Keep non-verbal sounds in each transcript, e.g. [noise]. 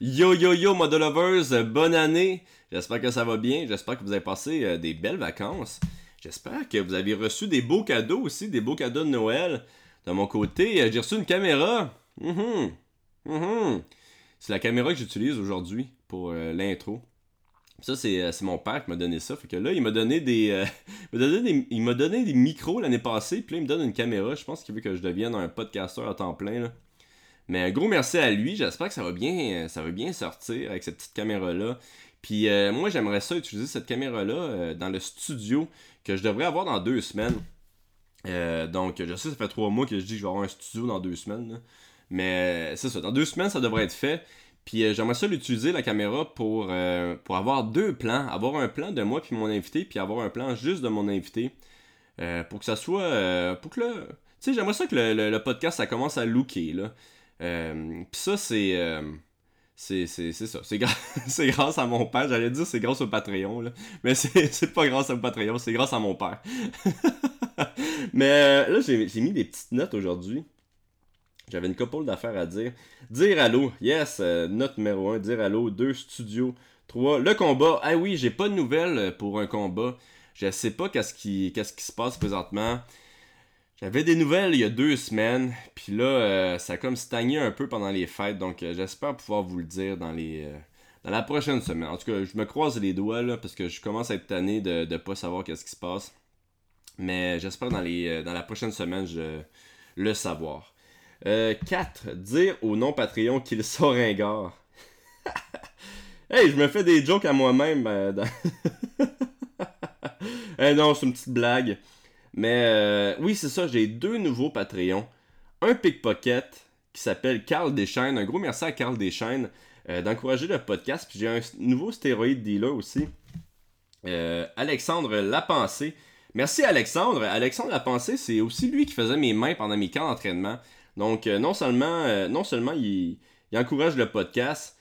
Yo yo yo Model Lovers, euh, bonne année. J'espère que ça va bien. J'espère que vous avez passé euh, des belles vacances. J'espère que vous avez reçu des beaux cadeaux aussi, des beaux cadeaux de Noël. De mon côté, euh, j'ai reçu une caméra. Mhm. Mhm. C'est la caméra que j'utilise aujourd'hui pour euh, l'intro. Ça, c'est mon père qui m'a donné ça. Fait que là, [laughs] il m'a donné des. il m'a donné des, micros l'année passée. Puis là, il me donne une caméra. Je pense qu'il veut que je devienne un podcasteur à temps plein. Mais un gros merci à lui. J'espère que ça va bien, euh, ça va bien sortir avec cette petite caméra-là. Puis euh, moi, j'aimerais ça utiliser cette caméra-là euh, dans le studio que je devrais avoir dans deux semaines. Euh, donc, je sais, ça fait trois mois que je dis que je vais avoir un studio dans deux semaines. là. Mais euh, c'est ça, dans deux semaines, ça devrait être fait. Puis euh, j'aimerais ça l'utiliser, la caméra, pour, euh, pour avoir deux plans. Avoir un plan de moi puis mon invité, puis avoir un plan juste de mon invité. Euh, pour que ça soit... euh, pour que le... Tu sais, j'aimerais ça que le, le- le podcast, ça commence à looker, là. Euh, puis ça, c'est... euh, c'est c'est- ça. [laughs] C'est grâce à mon père. J'allais dire c'est grâce au Patreon, là. Mais c'est [laughs] pas grâce au Patreon, c'est grâce à mon père. [laughs] Mais euh, là, j'ai mis des petites notes aujourd'hui. J'avais une couple d'affaires à dire. Dire allô, yes, euh, note numéro 1, dire allô, 2, studio, 3, le combat. Ah oui, j'ai pas de nouvelles pour un combat. Je sais pas qu'est-ce qui, qu'est-ce qui se passe présentement. J'avais des nouvelles il y a deux semaines, puis là, euh, ça a comme stagné un peu pendant les fêtes, donc euh, j'espère pouvoir vous le dire dans les euh, dans la prochaine semaine. En tout cas, je me croise les doigts, là, parce que je commence à être tanné de ne pas savoir qu'est-ce qui se passe. Mais j'espère dans, dans la prochaine semaine, je, le savoir. 4. Dire au non-Patreon qu'il sont ringard. [laughs] hey, je me fais des jokes à moi-même. dans- [laughs] non, c'est une petite blague. Mais euh, oui, c'est ça, j'ai deux nouveaux Patreons. Un pickpocket qui s'appelle Carl Deschaines. Un gros merci à Carl Deschaines euh, d'encourager le podcast. Puis j'ai un nouveau stéroïde dealer aussi. Euh, Alexandre Lapensée. Merci Alexandre. Alexandre Lapensée, c'est aussi lui qui faisait mes mains pendant mes camps d'entraînement. Donc non seulement, non seulement il, encourage le podcast,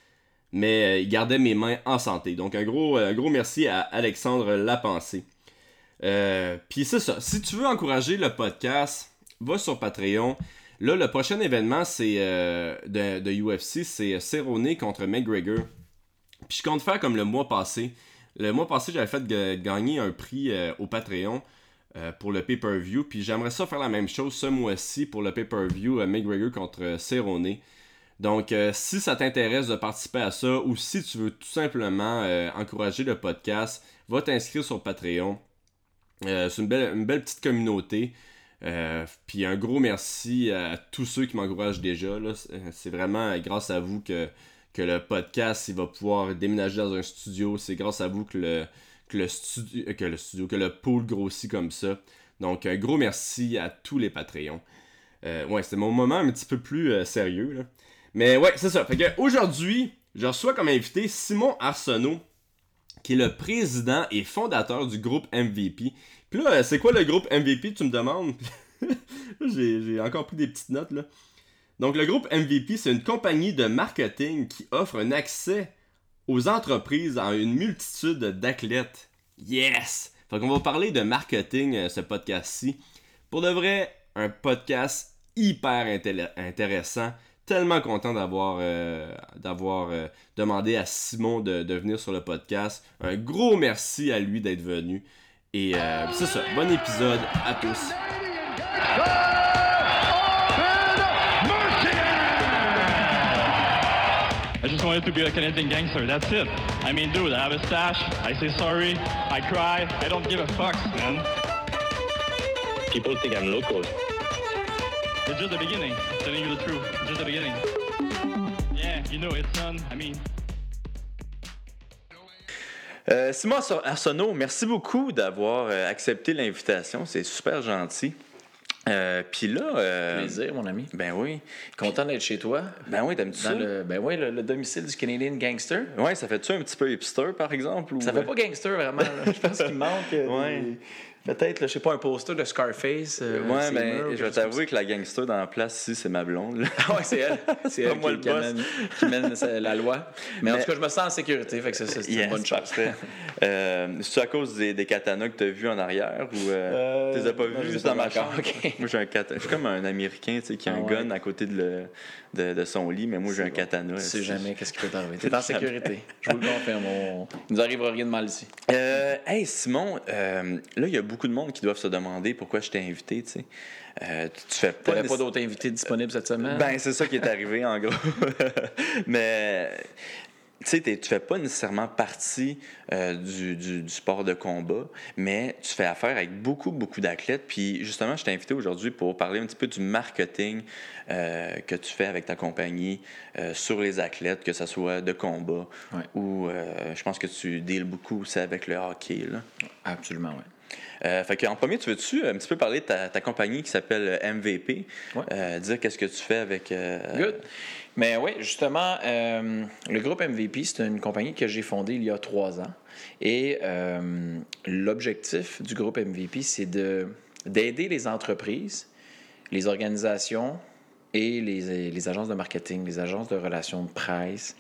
mais il gardait mes mains en santé. Donc un gros, gros merci à Alexandre Lapensée. Euh, Puis c'est ça. Si tu veux encourager le podcast, va sur Patreon. Là, le prochain événement c'est euh, de, UFC, c'est Cerrone contre McGregor. Puis je compte faire comme le mois passé. Le mois passé, j'avais fait ga- gagner un prix euh, au Patreon euh, pour le pay-per-view. Puis j'aimerais ça faire la même chose ce mois-ci pour le pay-per-view euh, McGregor contre euh, Cerrone. Donc, euh, si ça t'intéresse de participer à ça ou si tu veux tout simplement euh, encourager le podcast, va t'inscrire sur Patreon. Euh, c'est une belle, petite communauté. Euh, puis un gros merci à tous ceux qui m'encouragent déjà. là. C'est- vraiment grâce à vous que, le podcast il va pouvoir déménager dans un studio. C'est grâce à vous que le, que le studio, que le studio, que le pool grossit comme ça. Donc un gros merci à tous les Patreons. Euh, ouais, c'était mon moment un petit peu plus euh, sérieux. Mais ouais, c'est ça. Fait que aujourd'hui, je reçois comme invité Simon Arsenault, qui est le président et fondateur du groupe MVP. Puis là, euh, c'est quoi le groupe MVP, tu me demandes? [laughs] J'ai encore pris des petites notes, là. Donc, le groupe MVP, c'est une compagnie de marketing qui offre un accès aux entreprises à une multitude d'athlètes. Yes! Fait qu'on va parler de marketing, euh, ce podcast-ci. Pour de vrai, un podcast hyper intéressant. Tellement content d'avoir euh, d'avoir euh, demandé à Simon de, de venir sur le podcast. Un gros merci à lui d'être venu. Et euh, c'est ça. Bon épisode à tous. I just wanted to be a Canadian gangster. That's it. I mean, dude, I have a stash. I say sorry. I cry. I don't give a fuck, man. People think I'm local. It's just the beginning. Telling you the truth. It's just the beginning. Yeah, you know it's done. I mean. Euh, Simon Arsenault, merci beaucoup d'avoir euh, accepté l'invitation. C'est super gentil. Euh, Puis là. euh, Plaisir, mon ami. Ben oui. Content d'être chez toi. Ben oui, t'aimes-tu ça? Le, ben oui, le, le domicile du Canadian Gangster. Ouais, ça fait-tu un petit peu hipster, par exemple? Ou... Ça fait pas gangster vraiment. là. Je pense qu'il manque euh, [laughs] Ouais. des- peut-être, je sais pas, un poster de Scarface. euh, Ouais, ben, murs, je vais t'avouer que la gangster dans la place ici, c'est ma blonde. là. Ah ouais, c'est elle. [laughs] C'est elle moi qui, le qui boss. amène, qui mène la loi. [laughs] Mais, en tout cas, je me sens en sécurité. Fait que c'est Yes, une bonne chose. [laughs] euh, C'est-tu à cause des, des katanas que t'as vus en arrière ou euh, tu les as pas vus dans ma chambre? Moi, j'ai un katana. Je suis comme un Américain, tu sais, qui a Ah un ouais. gun à côté de le, de, de son lit, mais moi, j'ai un katana. Tu sais jamais qu'est-ce qui peut t'arriver. [laughs] T'es en sécurité. Je vous le confirme. On... Il nous arrivera rien de mal ici. Euh, hey Simon, euh, là il y a beaucoup de monde qui doivent se demander pourquoi je t'ai invité, tu sais. Euh, tu, tu fais pas, T'avais pas d'autres invités disponibles cette semaine? Ben c'est ça qui est arrivé en gros. [laughs] Mais tu sais, tu fais pas nécessairement partie euh, du, du- du sport de combat, mais tu fais affaire avec beaucoup, beaucoup d'athlètes. Puis justement, je t'ai invité aujourd'hui pour parler un petit peu du marketing euh, que tu fais avec ta compagnie euh, sur les athlètes, que ce soit de combat Ouais. ou je pense que tu deals beaucoup aussi avec le hockey. Là. Absolument, oui. Euh, fait qu'en premier, tu veux-tu un petit peu parler de ta, ta compagnie qui s'appelle MVP? Ouais. Euh, dire qu'est-ce que tu fais avec. euh, Good. Mais oui, justement, euh, le groupe MVP, c'est une compagnie que j'ai fondée il y a trois ans. Et euh, l'objectif du groupe MVP, c'est de, d'aider les entreprises, les organisations et les, les agences de marketing, les agences de relations de presse,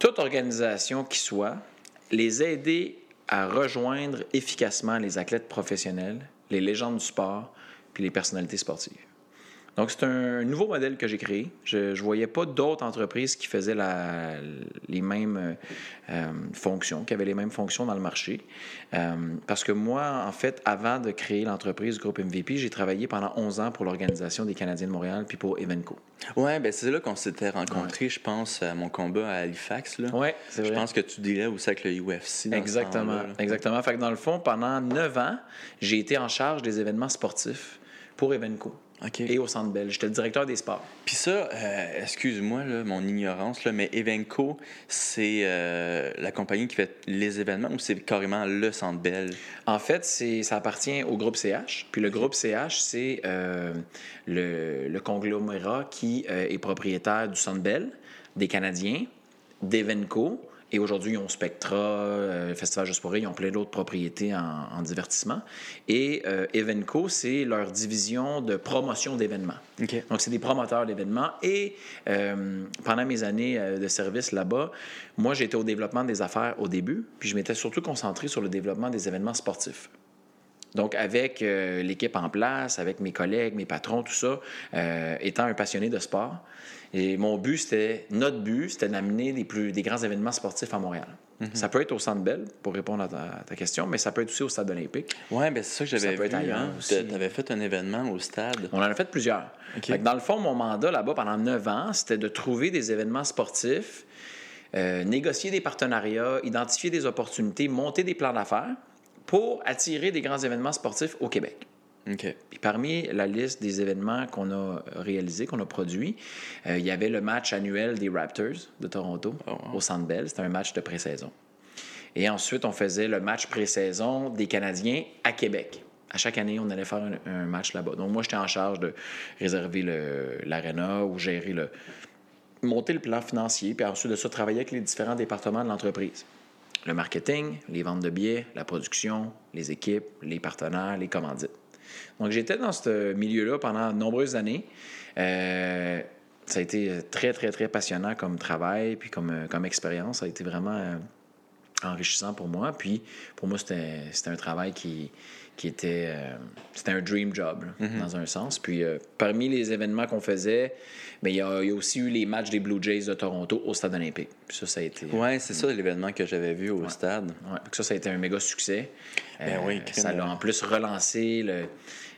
toute organisation qui soit, les aider à rejoindre efficacement les athlètes professionnels, les légendes du sport, puis les personnalités sportives. Donc, c'est un nouveau modèle que j'ai créé. Je ne voyais pas d'autres entreprises qui faisaient la- les mêmes euh, fonctions, qui avaient les mêmes fonctions dans le marché. Euh, parce que moi, en fait, avant de créer l'entreprise Groupe MVP, j'ai travaillé pendant 11 ans pour l'Organisation des Canadiens de Montréal puis pour Evenco. Ouais, ben c'est là qu'on s'était rencontrés, je pense, à mon combat à Halifax. Oui, c'est Je vrai. pense que tu dirais aussi avec le UFC. dans ce Exactement. là. Exactement. Fait que dans le fond, pendant 9 ans, j'ai été en charge des événements sportifs pour Evenco Et au Centre Bell. J'étais le directeur des sports. Puis ça, euh, excuse-moi mon ignorance, là, mais Evenco, c'est euh, la compagnie qui fait les événements ou c'est carrément le Centre Bell? En fait, c'est, ça appartient au groupe CH. Puis le groupe CH, c'est euh, le, le conglomérat qui est propriétaire du Centre Bell, des Canadiens, d'Evenco. Et aujourd'hui, ils ont Spectra, euh, Festival Juste pour Rire, ils ont plein d'autres propriétés en, en divertissement. Et euh, Evenco, c'est leur division de promotion d'événements. Donc, c'est des promoteurs d'événements. Et euh, pendant mes années euh, de service là-bas, moi, j'étais au développement des affaires au début, puis je m'étais surtout concentré sur le développement des événements sportifs. Donc, avec euh, l'équipe en place, avec mes collègues, mes patrons, tout ça, euh, étant un passionné de sport, et mon but, c'était, notre but, c'était d'amener des, plus, des grands événements sportifs à Montréal. Ça peut être au Centre Bell, pour répondre à ta, à ta question, mais ça peut être aussi au Stade olympique. Ouais, ben c'est ça que Ça j'avais peut vu. hein. Tu avais fait un événement au stade. On en a fait plusieurs. Fait que dans le fond, mon mandat là-bas pendant neuf ans, c'était de trouver des événements sportifs, euh, négocier des partenariats, identifier des opportunités, monter des plans d'affaires pour attirer des grands événements sportifs au Québec. OK. Puis parmi la liste des événements qu'on a réalisés, qu'on a produits, euh, il y avait le match annuel des Raptors de Toronto Oh, au Centre Bell. C'était un match de pré-saison. Et ensuite, on faisait le match pré-saison des Canadiens à Québec. À chaque année, on allait faire un, un match là-bas. Donc moi, j'étais en charge de réserver l'aréna ou gérer le... monter le plan financier, puis ensuite de ça, travailler avec les différents départements de l'entreprise. Le marketing, les ventes de billets, la production, les équipes, les partenaires, les commandites. Donc, j'étais dans ce milieu-là pendant de nombreuses années. Euh, ça a été très, très, très passionnant comme travail, puis comme, euh, comme expérience. Ça a été vraiment euh, enrichissant pour moi. Puis, pour moi, c'était un travail qui, qui était... euh, c'était un dream job, là, dans un sens. Puis, euh, parmi les événements qu'on faisait, mais il y, a il y a aussi eu les matchs des Blue Jays de Toronto au Stade olympique. Puis ça, ça a été... Ouais, c'est ça l'événement que j'avais vu au stade. Ouais, donc ça, ça a été un méga succès. Ben oui, ça crime, a euh. en plus relancé le-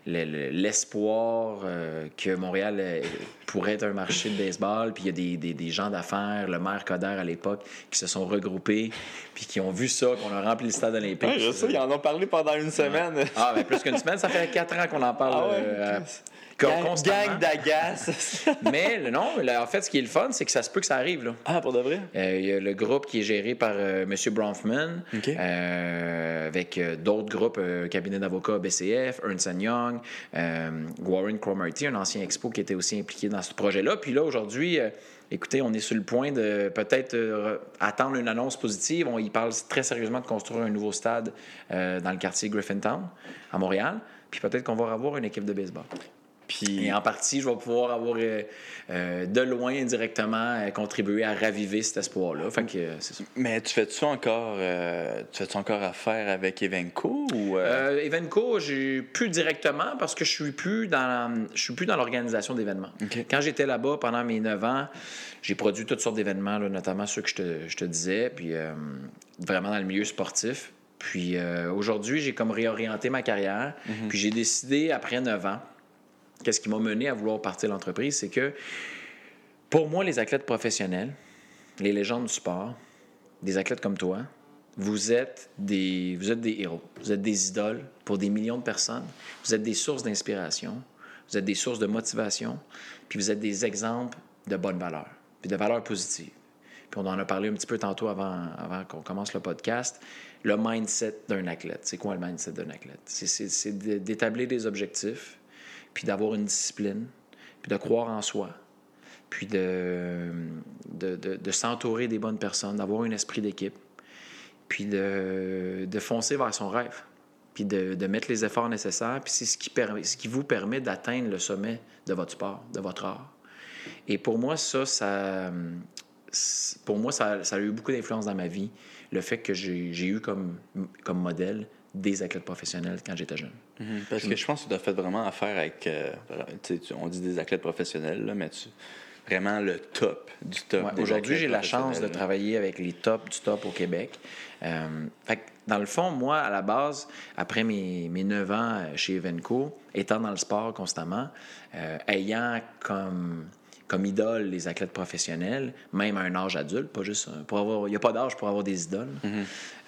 l'espoir euh, que Montréal euh, pourrait être un marché de baseball. Puis il y a des, des- des gens d'affaires, le maire Coder à l'époque, qui se sont regroupés, puis qui ont vu ça, qu'on a rempli le stade olympique. Ouais, je sais, ils en ont parlé pendant une semaine. Ah, ben plus qu'une semaine, ça fait quatre ans qu'on en parle. Ah ouais, euh. Gang, gang d'agaces. [laughs] Mais non, là, en fait, ce qui est le fun, c'est que ça se peut que ça arrive. Là. ah, pour de vrai? Euh, Il y a le groupe qui est géré par euh, M. Bronfman, euh, avec d'autres groupes, cabinet d'avocats BCF, Ernst Young, Warren Cromarty, un ancien expo qui était aussi impliqué dans ce projet-là. Puis là, aujourd'hui, écoutez, on est sur le point de peut-être euh, attendre une annonce positive. On y parle très sérieusement de construire un nouveau stade euh, dans le quartier Griffintown, à Montréal. Puis peut-être qu'on va avoir une équipe de baseball. Puis, Et en partie, je vais pouvoir avoir euh, euh, de loin indirectement euh, contribué à raviver cet espoir-là. Fait que c'est ça. mais tu fais-tu encore, tu fais-tu encore affaire avec Evenco ou. Evenco, j'ai plus directement parce que je suis plus dans je suis plus dans l'organisation d'événements. Quand j'étais là-bas pendant mes 9 ans, j'ai produit toutes sortes d'événements, là, notamment ceux que je te, je te disais, puis vraiment dans le milieu sportif. Puis aujourd'hui, j'ai comme réorienté ma carrière. Puis j'ai décidé, après 9 ans, qu'est-ce qui m'a mené à vouloir partir l'entreprise, c'est que pour moi, les athlètes professionnels, les légendes du sport, des athlètes comme toi, vous êtes des, vous êtes des héros. Vous êtes des idoles pour des millions de personnes. Vous êtes des sources d'inspiration. Vous êtes des sources de motivation. Puis vous êtes des exemples de bonnes valeurs, puis de valeurs positives. Puis on en a parlé un petit peu tantôt avant, avant qu'on commence le podcast. Le mindset d'un athlète. C'est quoi le mindset d'un athlète? C'est- d'établir des objectifs, puis d'avoir une discipline, puis de croire en soi, puis de, de, de- s'entourer des bonnes personnes, d'avoir un esprit d'équipe, puis de, de foncer vers son rêve, puis de, mettre les efforts nécessaires, puis c'est ce qui, permet, ce qui vous permet d'atteindre le sommet de votre sport, de votre art. Et pour moi, ça, ça pour moi, ça, ça a eu beaucoup d'influence dans ma vie, le fait que j'ai eu comme, comme modèle des athlètes professionnels quand j'étais jeune. Mhm, Parce que je pense que tu as fait vraiment affaire avec. euh, on dit des athlètes professionnels, là, mais tu, vraiment le top du top. Ouais, Aujourd'hui, j'ai la chance de travailler avec les tops du top au Québec. Euh, fait dans le fond, moi, à la base, après mes, mes 9 ans euh, chez Evenco, étant dans le sport constamment, euh, ayant comme, comme idole les athlètes professionnels, même à un âge adulte, pas juste un- pour avoir, il n'y a pas d'âge pour avoir des idoles.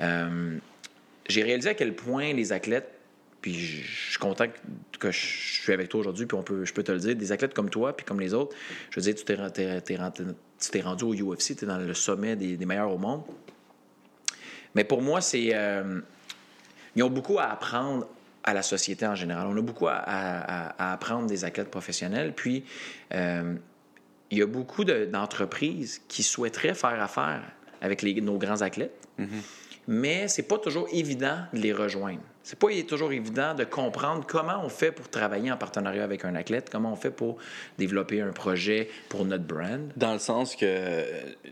Euh, j'ai réalisé à quel point les athlètes, puis je suis content que- je suis avec toi aujourd'hui, puis on peut, je peux te le dire, des athlètes comme toi, puis comme les autres, je veux dire, tu t'es, rendu au UFC, tu es dans le sommet des, meilleurs au monde. Mais pour moi, c'est. euh, ils ont beaucoup à apprendre à la société en général. On a beaucoup à, apprendre des athlètes professionnels. Puis, euh, il y a beaucoup de- d'entreprises qui souhaiteraient faire affaire avec nos grands athlètes, mais c'est pas toujours évident de les rejoindre. C'est pas toujours évident de comprendre comment on fait pour travailler en partenariat avec un athlète, comment on fait pour développer un projet pour notre brand. Dans le sens que euh,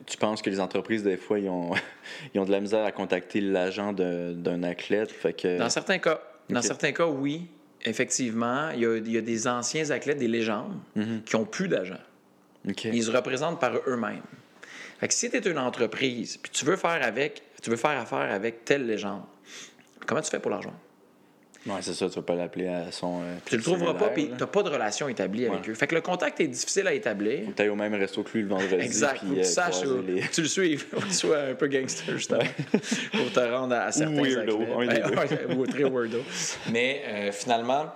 tu penses que les entreprises, des fois, ils ont, [laughs] ils ont de la misère à contacter l'agent d'un athlète. Fait que... Dans certains cas, dans certains cas, oui, effectivement, il y a, il y a des anciens athlètes, des légendes, qui ont plus d'agents. Ils se représentent par eux-mêmes. Fait que si tu es une entreprise, puis tu veux faire avec, tu veux faire affaire avec telle légende, comment tu fais pour l'argent? Ouais, c'est ça, tu vas pas l'appeler à son. euh, Tu le trouveras pas, puis tu n'as pas de relation établie avec eux. Fait que le contact est difficile à établir. Faut que t'ailles au même resto que lui le vendredi. Exact. puis, euh, tu saches, où- les- tu le suives, que tu sois un peu gangster, justement, pour te rendre à, [laughs] à certains weirdo, athlètes. un des deux. Ouais, ou très weirdo. Mais euh, finalement,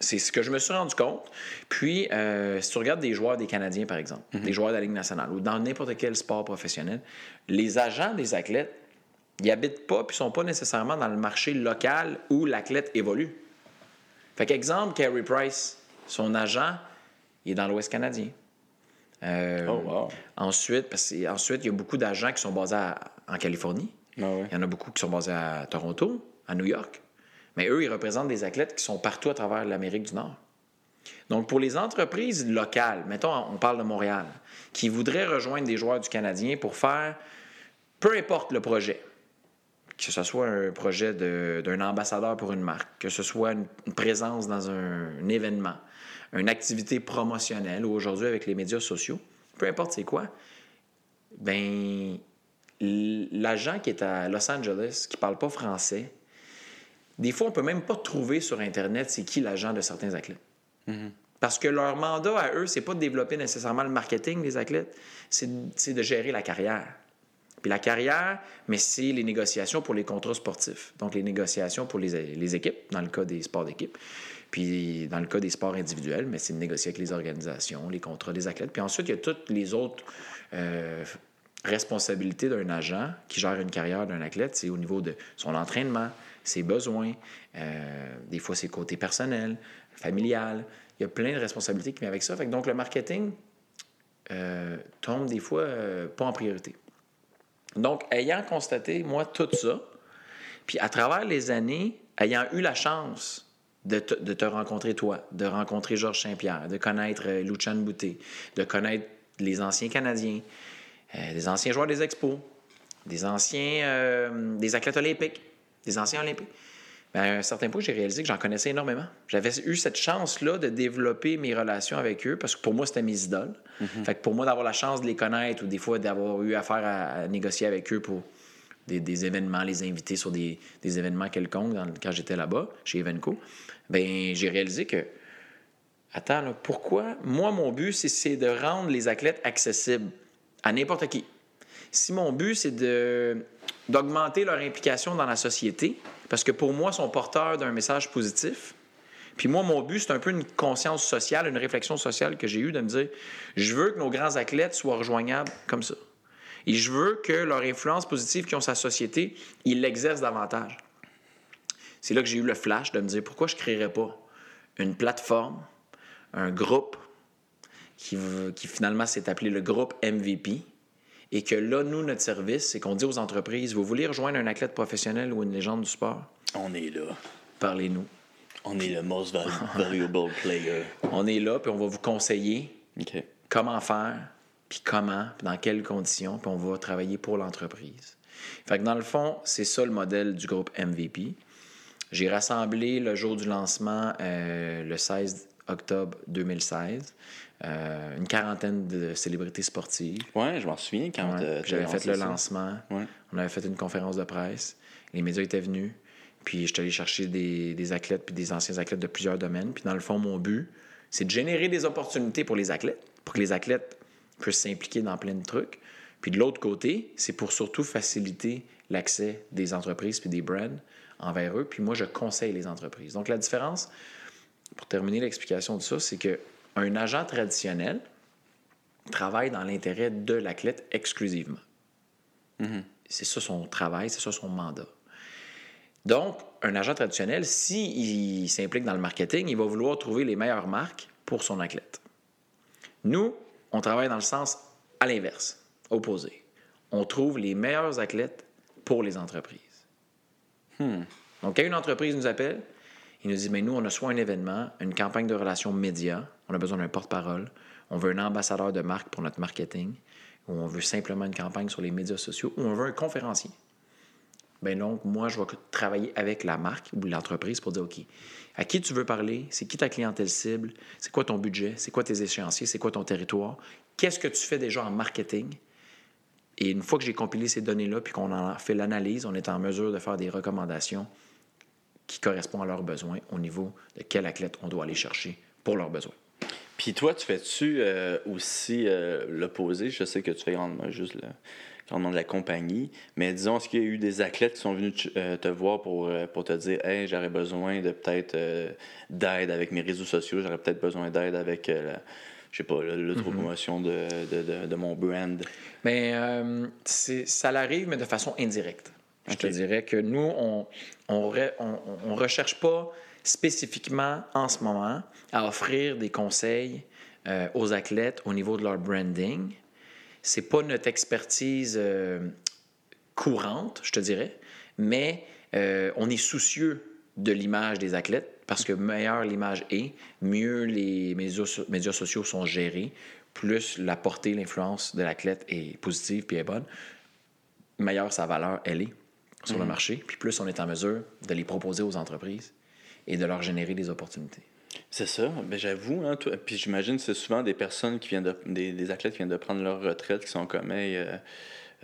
c'est ce que je me suis rendu compte. Puis, euh, si tu regardes des joueurs des Canadiens, par exemple, Mhm. des joueurs de la Ligue nationale ou dans n'importe quel sport professionnel, les agents des athlètes, ils habitent pas puis sont pas nécessairement dans le marché local où l'athlète évolue. Fait qu'exemple, Carey Price, son agent, il est dans l'Ouest canadien. Euh, Oh, wow. Ensuite, parce que, ensuite, il y a beaucoup d'agents qui sont basés à- en Californie. Ah ouais. Il y en a beaucoup qui sont basés à Toronto, à New York. Mais eux, ils représentent des athlètes qui sont partout à travers l'Amérique du Nord. Donc, pour les entreprises locales, mettons, on parle de Montréal, qui voudraient rejoindre des joueurs du Canadien pour faire peu importe le projet, que ce soit un projet d'un ambassadeur pour une marque, que ce soit une, présence dans un, événement, une activité promotionnelle ou aujourd'hui avec les médias sociaux, peu importe c'est quoi, ben l'agent qui est à Los Angeles, qui parle pas français, des fois, on peut même pas trouver sur Internet c'est qui l'agent de certains athlètes. Parce que leur mandat à eux, c'est pas de développer nécessairement le marketing des athlètes, c'est c'est de gérer la carrière. Puis la carrière, mais c'est les négociations pour les contrats sportifs. Donc les négociations pour les, les équipes, dans le cas des sports d'équipe. Puis dans le cas des sports individuels, mais c'est de négocier avec les organisations, les contrats des athlètes. Puis ensuite, il y a toutes les autres euh, responsabilités d'un agent qui gère une carrière d'un athlète. C'est au niveau de son entraînement, ses besoins, euh, des fois ses côtés personnels, familial. Il y a plein de responsabilités qui viennent avec ça. Donc le marketing euh, tombe des fois euh, pas en priorité. Donc, ayant constaté, moi, tout ça, puis à travers les années, ayant eu la chance de te, rencontrer toi, de rencontrer Georges Saint-Pierre, de connaître Luchan Boutet, de connaître les anciens Canadiens, des anciens joueurs des Expos, des anciens des athlètes olympiques, des anciens olympiques. Ben, à un certain point, j'ai réalisé que j'en connaissais énormément. J'avais eu cette chance-là de développer mes relations avec eux parce que pour moi, c'était mes idoles. Fait que pour moi, d'avoir la chance de les connaître ou des fois d'avoir eu affaire à, à négocier avec eux pour des, des événements, les inviter sur des, des événements quelconques dans- quand j'étais là-bas, chez Evenco, ben j'ai réalisé que, attends, là, pourquoi? Moi, mon but, c'est de rendre les athlètes accessibles à n'importe qui. Si mon but, c'est de d'augmenter leur implication dans la société, parce que pour moi, ils sont porteurs d'un message positif. Puis moi, mon but, c'est un peu une conscience sociale, une réflexion sociale que j'ai eue de me dire, je veux que nos grands athlètes soient rejoignables comme ça. Et je veux que leur influence positive qu'ils ont sur la société, ils l'exercent davantage. C'est là que j'ai eu le flash de me dire, pourquoi je ne créerais pas une plateforme, un groupe qui, qui finalement s'est appelé le groupe MVP, et que là, nous, notre service, c'est qu'on dit aux entreprises, vous voulez rejoindre un athlète professionnel ou une légende du sport? On est là. Parlez-nous. On est le most val- [laughs] valuable player. On est là, puis on va vous conseiller comment faire, puis comment, puis dans quelles conditions, puis on va travailler pour l'entreprise. Fait que dans le fond, c'est ça le modèle du groupe MVP. J'ai rassemblé le jour du lancement euh, le 16 octobre 2016 euh, une quarantaine de célébrités sportives. Ouais, je m'en souviens quand Ouais. euh, J'avais fait le ça. lancement. Ouais. On avait fait une conférence de presse. Les médias étaient venus. Puis je suis allé chercher des, des athlètes puis des anciens athlètes de plusieurs domaines. Puis dans le fond, mon but, c'est de générer des opportunités pour les athlètes, pour que les athlètes puissent s'impliquer dans plein de trucs. Puis de l'autre côté, c'est pour surtout faciliter l'accès des entreprises puis des brands envers eux. Puis moi, je conseille les entreprises. Donc la différence, pour terminer l'explication de ça, c'est que un agent traditionnel travaille dans l'intérêt de l'athlète exclusivement. C'est ça son travail, c'est ça son mandat. Donc, un agent traditionnel, s'il s'implique dans le marketing, il va vouloir trouver les meilleures marques pour son athlète. Nous, on travaille dans le sens à l'inverse, opposé. On trouve les meilleurs athlètes pour les entreprises. Donc, quand une entreprise nous appelle, il nous dit, mais nous, on a soit un événement, une campagne de relations médias, on a besoin d'un porte-parole, on veut un ambassadeur de marque pour notre marketing, ou on veut simplement une campagne sur les médias sociaux, ou on veut un conférencier. Ben donc, moi, je vais travailler avec la marque ou l'entreprise pour dire, OK, à qui tu veux parler? C'est qui ta clientèle cible? C'est quoi ton budget? C'est quoi tes échéanciers? C'est quoi ton territoire? Qu'est-ce que tu fais déjà en marketing? Et une fois que j'ai compilé ces données-là, puis qu'on en a fait l'analyse, on est en mesure de faire des recommandations qui correspondent à leurs besoins au niveau de quel athlète on doit aller chercher pour leurs besoins. Puis toi, tu fais-tu euh, aussi euh, l'opposé? Je sais que tu fais grandement juste le grandement de la compagnie, mais disons, est-ce qu'il y a eu des athlètes qui sont venus te- euh, te voir pour, euh, pour te dire « Hey, j'aurais besoin de peut-être d'aide avec mes réseaux sociaux, j'aurais peut-être besoin d'aide avec, la- je sais pas, l'autopromotion de, de, de, de mon brand? Mais euh, c'est- ça l'arrive, mais de façon indirecte. Je te dirais que nous, on on, on recherche pas spécifiquement en ce moment à offrir des conseils euh, aux athlètes au niveau de leur branding. C'est pas notre expertise euh, courante, je te dirais, mais euh, on est soucieux de l'image des athlètes parce que meilleure l'image est, mieux les médias sociaux sont gérés, plus la portée, l'influence de l'athlète est positive puis est bonne, meilleure sa valeur elle est sur le marché, puis plus on est en mesure de les proposer aux entreprises et de leur générer des opportunités. C'est ça. Ben, j'avoue, hein, puis j'imagine que c'est souvent des personnes qui viennent de, des, des athlètes qui viennent de prendre leur retraite qui sont comme Hey, euh,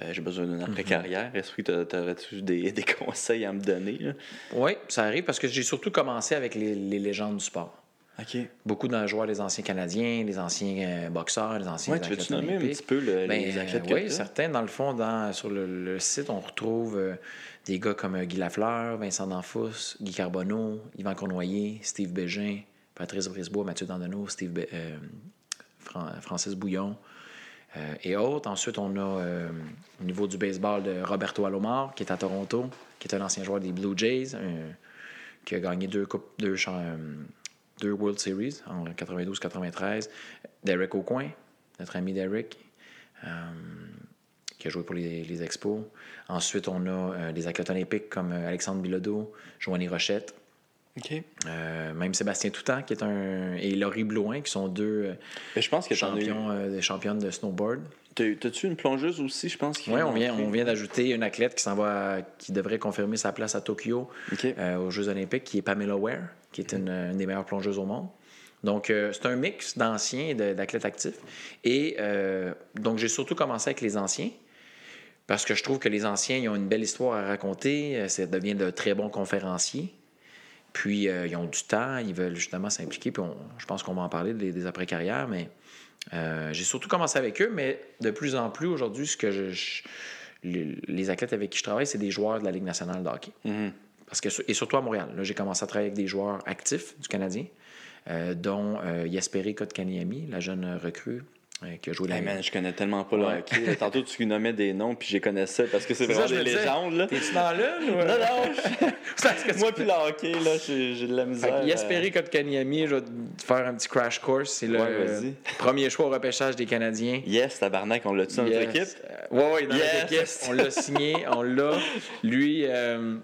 euh, j'ai besoin d'une après-carrière. Est-ce que tu aurais-tu des, [laughs] des conseils à me donner? là? Oui, ça arrive parce que j'ai surtout commencé avec les, les légendes du sport. Beaucoup de joueurs, les anciens Canadiens, les anciens euh, boxeurs, les anciens Ouais, tu veux-tu nommer un petit peu le- Ben, les athlètes oui, certains. Dans le fond, dans, sur le, le site, on retrouve euh, des gars comme euh, Guy Lafleur, Vincent Danfous, Guy Carbonneau, Yvan Cournoyer, Steve Bégin, Patrice Brisebois, Mathieu Dandonneau, Steve euh, Fran- Francis Bouillon et autres. Ensuite, on a au niveau du baseball de Roberto Alomar, qui est à Toronto, qui est un ancien joueur des Blue Jays, qui a gagné deux, coupes, deux, deux World Series en 92-93. Derek Aucoin, notre ami Derek, euh, qui a joué pour les, les Expos. Ensuite, on a euh, des athlètes olympiques comme euh, Alexandre Bilodeau, Joanie Rochette. Euh, même Sébastien Toutant, qui est un. et Laurie Blouin, qui sont deux euh, Mais je pense que eu- champions, euh, championnes de snowboard. T'as- T'as-tu une plongeuse aussi, je pense? Oui, on vient, d'entrer? on vient d'ajouter une athlète qui s'en va, à- qui devrait confirmer sa place à Tokyo OK. euh, aux Jeux Olympiques, qui est Pamela Ware, qui est une, des meilleures plongeuses au monde. Donc, euh, c'est un mix d'anciens et d'athlètes actifs. Et euh, donc, j'ai surtout commencé avec les anciens, parce que je trouve que les anciens, ils ont une belle histoire à raconter. euh, Ça devient de très bons conférenciers. Puis, ils ont du temps, ils veulent justement s'impliquer. Puis, je pense qu'on va en parler des, après-carrières, mais j'ai surtout commencé avec eux, mais de plus en plus aujourd'hui, ce que les, athlètes avec qui je travaille, c'est des joueurs de la Ligue nationale de. Parce que, et surtout à Montréal. Là, j'ai commencé à travailler avec des joueurs actifs du Canadien, euh, dont euh, Yasperi Kotkaniemi, la jeune recrue euh, qui a joué la Hey man, je connais tellement pas le Ouais. hockey. là. Tantôt, tu nommais des noms, puis je les connaissais parce que c'est vraiment ça, je des légendes. Là. T'es-tu dans l'une? ou- Non, non, [laughs] que tu- moi puis le hockey, là, j'ai j'ai de la misère. Yasperi Kotkaniemi, je vais te faire un petit crash course. C'est le Ouais, [laughs] premier choix au repêchage des Canadiens. euh, Yes, tabarnak, on l'a-tu dans notre Yes. équipe? Oui, oui, dans Yes. notre équipe. On l'a signé, on l'a. Lui, euh,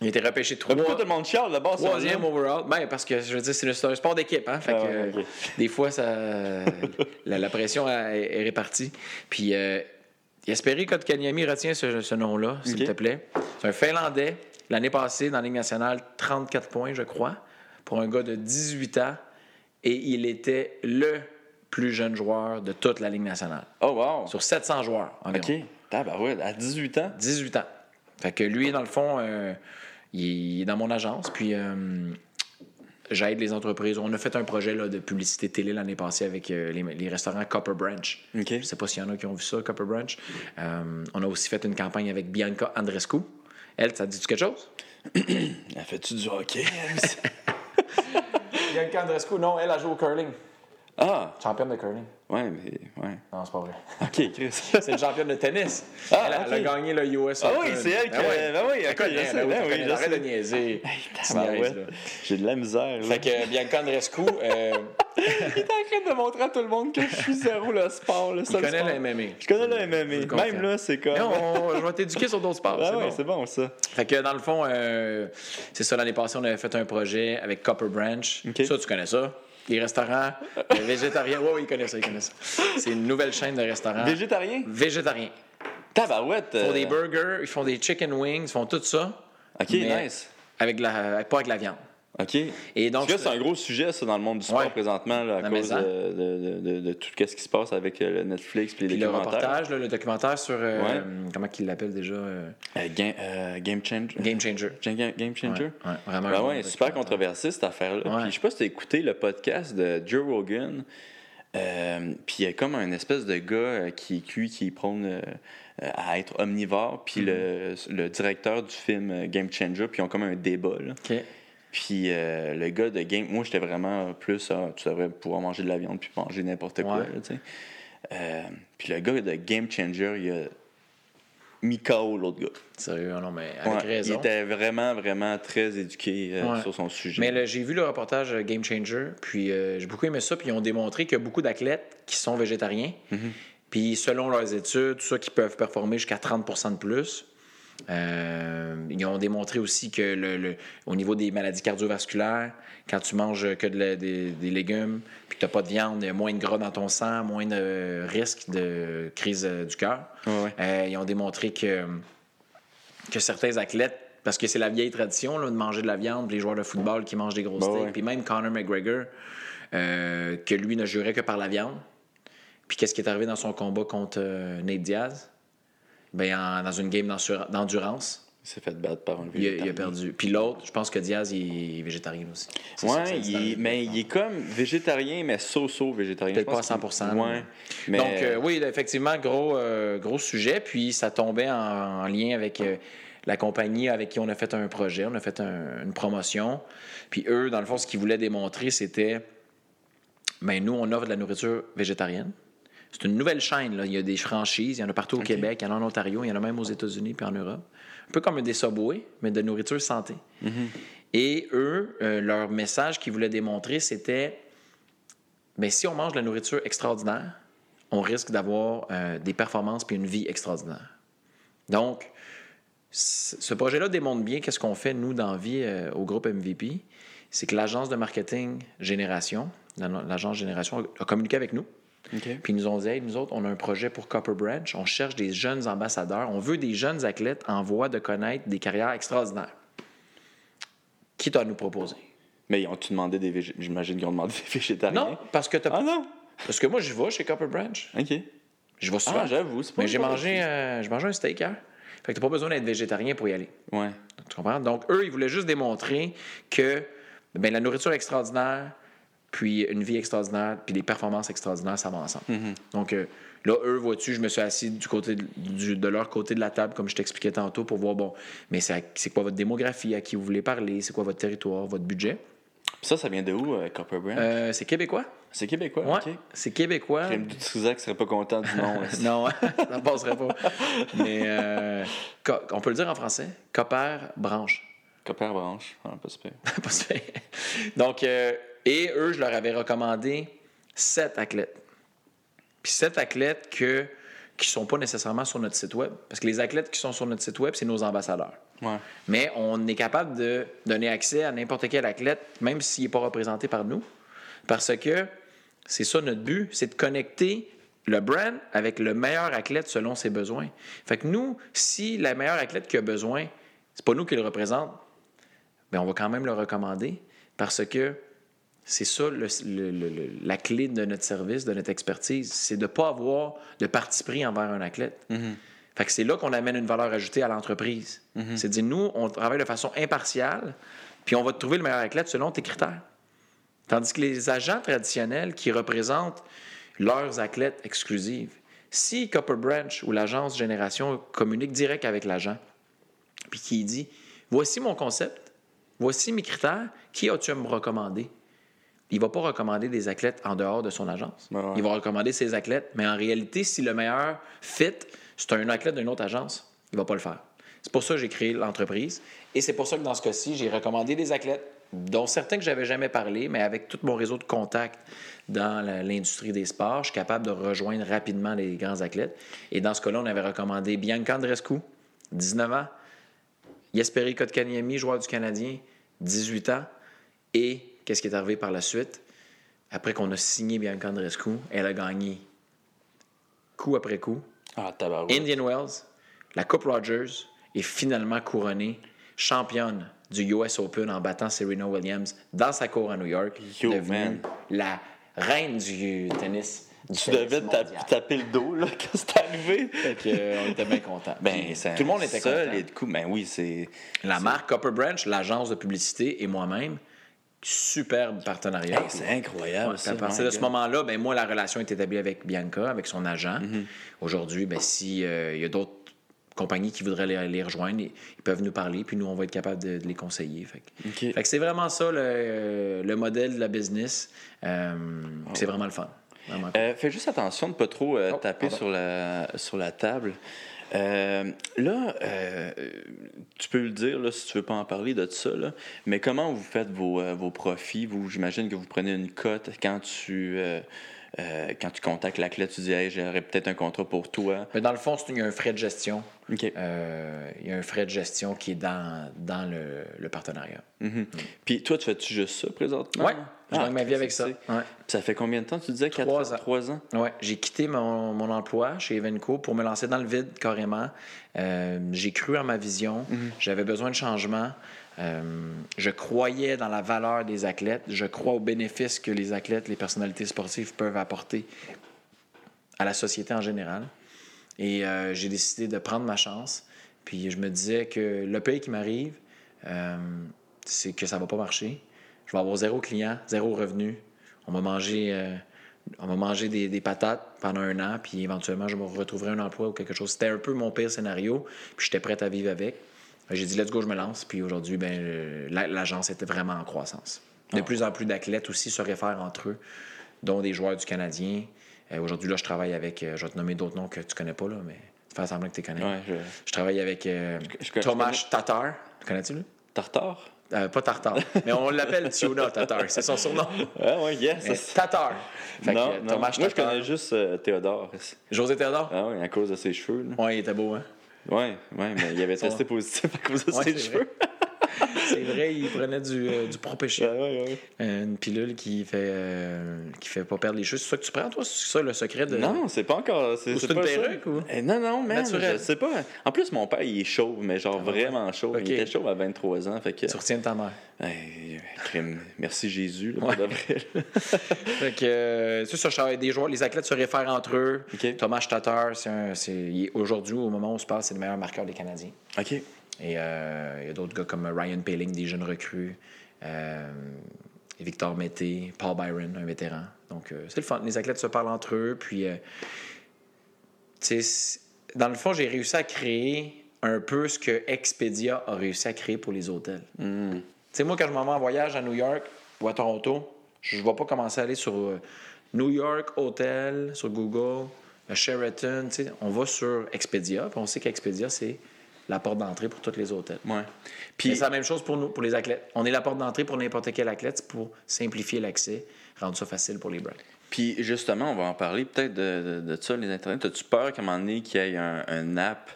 il a été repêché trois. Pourquoi tout le monde chiale là-bas? Troisième overall. Ben, parce que je veux dire, c'est un sport d'équipe. Hein? Fait Ah ouais, euh, des fois, ça, [laughs] la, la pression est répartie. Puis, euh, Yasperi Kotkaniemi, retiens ce, ce nom-là, s'il te plaît. C'est un Finlandais. L'année passée, dans la Ligue nationale, 34 points, je crois, pour un gars de 18 ans. Et il était le plus jeune joueur de toute la Ligue nationale. Oh, wow. Sur 700 joueurs environ. OK. Tabarouette, à 18 ans? 18 ans. Fait que lui, dans le fond, euh, il est dans mon agence, puis euh, j'aide les entreprises. On a fait un projet là, de publicité télé l'année passée avec euh, les, les restaurants Copper Branch. Je sais pas s'il y en a qui ont vu ça, Copper Branch. Euh, on a aussi fait une campagne avec Bianca Andrescu. Elle, ça te dit quelque chose? [coughs] Elle fait-tu du hockey? [laughs] Bianca Andrescu, non, elle a joué au curling. Ah, Championne de curling. ouais, mais. Ouais. Non, c'est pas vrai. OK, Chris. [laughs] C'est une championne de tennis. Ah, elle, a- elle a gagné le US Ah Open. oui, c'est elle qui. Ben ouais. Ben oui, Elle ok, connaît, je ben oui, ben oui, connais. je Arrête de niaiser. Là. J'ai de la misère, là. Fait que Bianca Andrescu, euh, [laughs] Il est en train de montrer à tout le monde que je suis zéro le sport, le seul connaît sport. le MMA. Je connais le Je MMA. Même là, c'est comme. Mais on- je vais t'éduquer sur d'autres sports. Ah c'est ouais, bon. c'est bon, ça. Fait que dans le fond, euh, c'est ça, l'année passée, on avait fait un projet avec Copper Branch. Ok. Ça, tu connais ça? Les restaurants euh, végétariens. Oui, oui, ils connaissent ça, ils connaissent ça. C'est une nouvelle chaîne de restaurants. Végétarien? Végétariens. Tabarouette. Ils font euh, des burgers, ils font des chicken wings, ils font tout ça. Ok, nice. Avec la, pas avec de la viande. OK. Et donc, c'est un gros sujet, ça, dans le monde du sport Ouais. présentement, là, à cause de, de- de- de tout ce qui se passe avec euh, le Netflix et les Puis le documentaires. reportage, là, le documentaire sur. euh, Ouais. comment qu'il l'appelle déjà euh, Euh, game, Game Changer. Game Changer. Game, Game Changer? Ouais, vraiment Ben ouais, super controversé cette affaire-là. Puis je sais pas si t'as écouté le podcast de Joe Rogan. Euh, puis il y a comme un espèce de gars euh, qui, qui, qui prône euh, à être omnivore. Puis le, le directeur du film Game Changer, puis ils ont comme un débat. Là. OK. Puis euh, le gars de Game, moi j'étais vraiment plus, ah, tu devrais pouvoir manger de la viande puis manger n'importe quoi. Ouais. là, tu sais. Euh, puis le gars de Game Changer, il a mis KO l'autre gars. Sérieux, non, mais avec Ouais, raison. Il était vraiment, vraiment très éduqué euh, Ouais. sur son sujet. Mais j'ai vu le reportage Game Changer, puis j'ai beaucoup aimé ça, puis ils ont démontré qu'il y a beaucoup d'athlètes qui sont végétariens, puis selon leurs études, tout ça, qui peuvent performer jusqu'à 30% de plus. Euh, ils ont démontré aussi que le, le- au niveau des maladies cardiovasculaires, quand tu manges que de la- des, des légumes, puis que tu n'as pas de viande, il y a moins de gras dans ton sang, moins de risque de crise euh, du cœur. Ouais, ouais. Euh, ils ont démontré que, que certains athlètes, parce que c'est la vieille tradition là, de manger de la viande, les joueurs de football qui mangent des gros Bah steaks, puis même Conor McGregor, euh, que lui ne jurait que par la viande. Puis qu'est-ce qui est arrivé dans son combat contre Nate Diaz? Ben, en- dans une game d'endurance, Il s'est fait battre par un il a, il a végétarien. perdu. Puis l'autre, je pense que Diaz, il est végétarien aussi. Que Ouais, le- mais il est comme végétarien, mais so-so végétarien. Peut-être pas à qu'il- 100%, Ouais. Mais... Donc, euh, oui, effectivement, gros, euh, gros sujet. Puis, ça tombait en, en lien avec euh, la compagnie avec qui on a fait un projet, on a fait un- une promotion. Puis, eux, dans le fond, ce qu'ils voulaient démontrer, c'était ben nous, on offre de la nourriture végétarienne. C'est une nouvelle chaîne. Là. Il y a des franchises, il y en a partout au Québec, il y en a en Ontario, il y en a même aux États-Unis puis en Europe. Un peu comme des Subway, mais de nourriture santé. Et eux, euh, leur message qu'ils voulaient démontrer, c'était mais si on mange de la nourriture extraordinaire, on risque d'avoir euh, des performances puis une vie extraordinaire. Donc, ce projet-là démontre bien qu'est-ce qu'on fait, nous, dans vie, euh, au groupe MVP. C'est que l'agence de marketing Génération, la- l'agence Génération, a communiqué avec nous. Puis ils nous ont dit, hey, nous autres, on a un projet pour Copper Branch. On cherche des jeunes ambassadeurs. On veut des jeunes athlètes en voie de connaître des carrières extraordinaires. Qui t'a nous proposer? Mais ils ont-tu demandé des J'imagine qu'ils ont demandé des végétariens. Non, parce que, t'as- Ah non? parce que moi, je vais chez Copper Branch. OK. Je vais souvent. Ah, j'avoue, c'est pas Mais j'ai mangé, euh, mangé un steak hier. Fait que t'as pas besoin d'être végétarien pour y aller. Ouais. Tu comprends? Donc, eux, ils voulaient juste démontrer que ben, la nourriture extraordinaire, puis une vie extraordinaire, puis des performances extraordinaires, ça va ensemble. Donc, euh, là, eux, vois-tu, je me suis assis du côté de, du- de leur côté de la table, comme je t'expliquais tantôt, pour voir, bon, mais c'est quoi votre démographie, à qui vous voulez parler, c'est quoi votre territoire, votre budget? Ça, ça vient de où, euh, Copper Brand? Euh, c'est québécois. C'est québécois, Ouais, OK. c'est québécois. Crème du Trisac serait pas content du nom. [laughs] non, [laughs] ça passerait pas. Mais euh, on peut le dire en français. Copper branche. Copper Branche. Ah, pas super. [laughs] Pas super. Donc, euh, et eux, je leur avais recommandé sept athlètes. Puis sept athlètes que, qui ne sont pas nécessairement sur notre site web. Parce que les athlètes qui sont sur notre site web, c'est nos ambassadeurs. Ouais. Mais on est capable de donner accès à n'importe quel athlète, même s'il n'est pas représenté par nous. Parce que c'est ça notre but, c'est de connecter le brand avec le meilleur athlète selon ses besoins. Fait que nous, si la meilleure athlète qui a besoin, c'est pas nous qui le représente, ben on va quand même le recommander parce que c'est ça le- le- le- le- la clé de notre service, de notre expertise, c'est de ne pas avoir de parti pris envers un athlète. Fait que c'est là qu'on amène une valeur ajoutée à l'entreprise. C'est de dire, nous, on travaille de façon impartiale, puis on va te trouver le meilleur athlète selon tes critères. Tandis que les agents traditionnels qui représentent leurs athlètes exclusifs, si Copper Branch ou l'agence Génération communique direct avec l'agent, puis qui dit Voici mon concept, voici mes critères, qui as-tu à me recommander? Il ne va pas recommander des athlètes en dehors de son agence. Ouais. Il va recommander ses athlètes, mais en réalité, si le meilleur fit, c'est un athlète d'une autre agence, il ne va pas le faire. C'est pour ça que j'ai créé l'entreprise. Et c'est pour ça que dans ce cas-ci, j'ai recommandé des athlètes, dont certains que j'avais jamais parlé, mais avec tout mon réseau de contacts dans l'industrie des sports, je suis capable de rejoindre rapidement les grands athlètes. Et dans ce cas-là, on avait recommandé Bianca Andrescu, 19 ans, Jesperi Kotkaniemi, joueur du Canadien, 18 ans. Et qu'est-ce qui est arrivé par la suite? Après qu'on a signé Bianca Andrescu, elle a gagné coup après coup. Ah. Indian Wells, la Coupe Rogers est finalement couronnée championne du US Open en battant Serena Williams dans sa cour à New York, Yo, devenue la reine du tennis. Du Tu tennis devais taper, mondial. taper le dos, là, [laughs] quand c'est arrivé. Fait que, euh, on était bien contents. Ben, tout le monde était seul content. et coup, ben oui, c'est. La marque Copper Branch, l'agence de publicité et moi-même, superbe partenariat. Hey, c'est incroyable. Ouais, ça, à partir de ce moment-là, ben, moi, la relation est établie avec Bianca, avec son agent. Mm-hmm. Aujourd'hui, ben, s'il y a d'autres compagnies qui voudraient les, les rejoindre, ils peuvent nous parler, puis nous, on va être capable de, de les conseiller. Fait c'est vraiment ça le, le modèle de la business. Euh, C'est vraiment le fun. Vraiment cool. Euh, fais juste attention de ne pas trop euh, Oh, taper pardon. sur la, sur la table. Euh, là, euh, tu peux le dire là, si tu veux pas en parler de ça, là, mais comment vous faites vos, euh, vos profits? Vous, j'imagine que vous prenez une cote quand tu, quand tu contactes l'athlète, tu dis hey, j'aurais peut-être un contrat pour toi. Mais dans le fond, il y a un frais de gestion. OK. Euh, il y a un frais de gestion qui est dans, dans le, le partenariat. Mhm. Puis toi, tu fais-tu juste ça présentement? Ouais, je Ah, gagne ma vie avec ça. Ouais. Ça fait combien de temps, tu disais? Trois ans? Trois ans? Ouais, j'ai quitté mon, mon emploi chez Evenco pour me lancer dans le vide carrément. Euh, j'ai cru en ma vision. J'avais besoin de changement. Euh, je croyais dans la valeur des athlètes. Je crois aux bénéfices que les athlètes, les personnalités sportives peuvent apporter à la société en général. Et euh, j'ai décidé de prendre ma chance. Puis je me disais que le pays qui m'arrive, c'est que ça va pas marcher. Je vais avoir zéro client, zéro revenu. On va manger, euh, on va manger des, des patates pendant un an, puis éventuellement, je me retrouverai un emploi ou quelque chose. C'était un peu mon pire scénario, puis j'étais prêt à vivre avec. J'ai dit, let's go, je me lance. Puis aujourd'hui, ben, la- l'agence était vraiment en croissance. De plus en plus d'athlètes aussi se réfèrent entre eux, dont des joueurs du Canadien. Euh, aujourd'hui, là, je travaille avec, euh, je vais te nommer d'autres noms que tu connais pas, là, mais fais semblant que tu connais. Ouais, je... Je travaille avec euh, je Thomas Tatar. Tu connais-tu, lui? Tartare? Euh, pas Tartar, mais on l'appelle Tiona Tatar. C'est son surnom. Ah ouais, yes. Mais Tatar. Fait que, non, euh, non. Thomas Moi, je connais juste euh, Théodore. José Théodore? Ah oui, à cause de ses cheveux. là. Ouais, il était beau, hein? Ouais, ouais, mais il avait [laughs] testé positif à cause de Ouais, ses cheveux. [laughs] C'est vrai, il prenait du, euh, du Propéchia. Ouais, ouais, ouais. Euh, Une pilule qui fait, euh, qui fait pas perdre les cheveux. C'est ça que tu prends, toi? C'est ça le secret de. Non, c'est pas encore. C'est une perruque, ou? Eh, non, non, Naturel. je sais pas. En plus, mon père, il est chauve, mais genre Ah, vraiment chauve. Il était chauve à 23 ans. Fait que. Tu retiens de ta mère. Crime. Merci Jésus, là, pour Ouais. de vrai. [laughs] Fait que, euh, c'est ça, je des joueurs. Les athlètes se réfèrent entre eux. Thomas Statter, c'est aujourd'hui, au moment où on se parle, c'est le meilleur marqueur des Canadiens. OK. Et euh, il y a d'autres gars comme Ryan Paling, des jeunes recrues. euh, Victor Mété, Paul Byron, un vétéran. Donc, euh, c'est le fun. Les athlètes se parlent entre eux. Puis, tu sais, c'est- dans le fond, j'ai réussi à créer un peu ce que Expedia a réussi à créer pour les hôtels. Hmm. Tu sais, moi, quand je m'en vais en voyage à New York ou à Toronto, je ne vais pas commencer à aller sur New York Hotel, sur Google, le Sheraton. tu sais. On va sur Expedia, puis on sait qu'Expedia, c'est la porte d'entrée pour tous les hôtels. Ouais. Puis, c'est la même chose pour nous, pour les athlètes. On est la porte d'entrée pour n'importe quel athlète c'est pour simplifier l'accès, rendre ça facile pour les brands. puis justement, on va en parler peut-être de, de, de ça, les Internet. As-tu peur qu'à un moment donné, qu'il y ait un, un app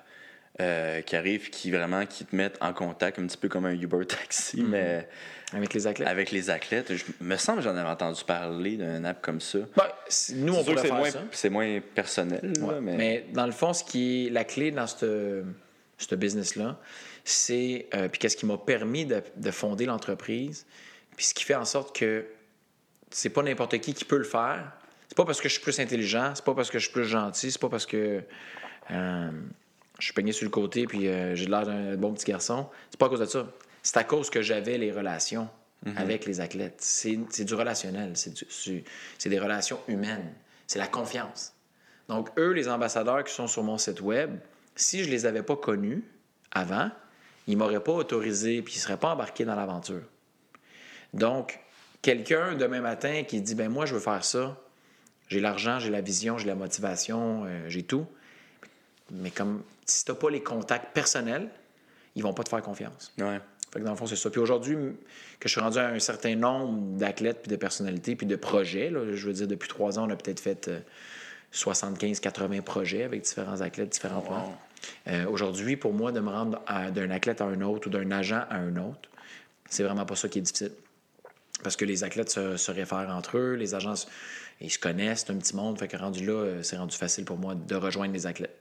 euh, qui arrive, qui vraiment qui te mette en contact, un petit peu comme un Uber Taxi, mais Avec les athlètes. avec les athlètes? Je me semble que j'en avais entendu parler d'un app comme ça. Ben, nous, on c'est faire moins, ça. c'est moins personnel, là, mais... Mais... dans le fond, ce qui est la clé dans ce ce business-là, c'est. euh, puis qu'est-ce qui m'a permis de, de fonder l'entreprise, puis ce qui fait en sorte que c'est pas n'importe qui qui peut le faire. C'est pas parce que je suis plus intelligent, c'est pas parce que je suis plus gentil, c'est pas parce que euh, je suis peigné sur le côté puis euh, j'ai l'air d'un bon petit garçon. C'est pas à cause de ça. C'est à cause que j'avais les relations avec les athlètes. C'est du relationnel, c'est des relations humaines, c'est la confiance. Donc, eux, les ambassadeurs qui sont sur mon site web, si je les avais pas connus avant, ils m'auraient pas autorisé puis ils seraient pas embarqués dans l'aventure. Donc, quelqu'un demain matin qui dit ben moi je veux faire ça, j'ai l'argent, j'ai la vision, j'ai la motivation, euh, j'ai tout, mais comme si t'as pas les contacts personnels, ils vont pas te faire confiance. Ouais. Fait que dans le fond, c'est ça. Puis aujourd'hui, que je suis rendu à un certain nombre d'athlètes, puis de personnalités, puis de projets, là, je veux dire, depuis trois ans, on a peut-être fait 75-80 projets avec différents athlètes, différents plans. Euh, aujourd'hui, pour moi, de me rendre d'un athlète à un autre ou d'un agent à un autre, c'est vraiment pas ça qui est difficile. Parce que les athlètes se, réfèrent entre eux, les agents, se- ils se connaissent, c'est un petit monde. Fait que rendu là, euh, c'est rendu facile pour moi de rejoindre les athlètes.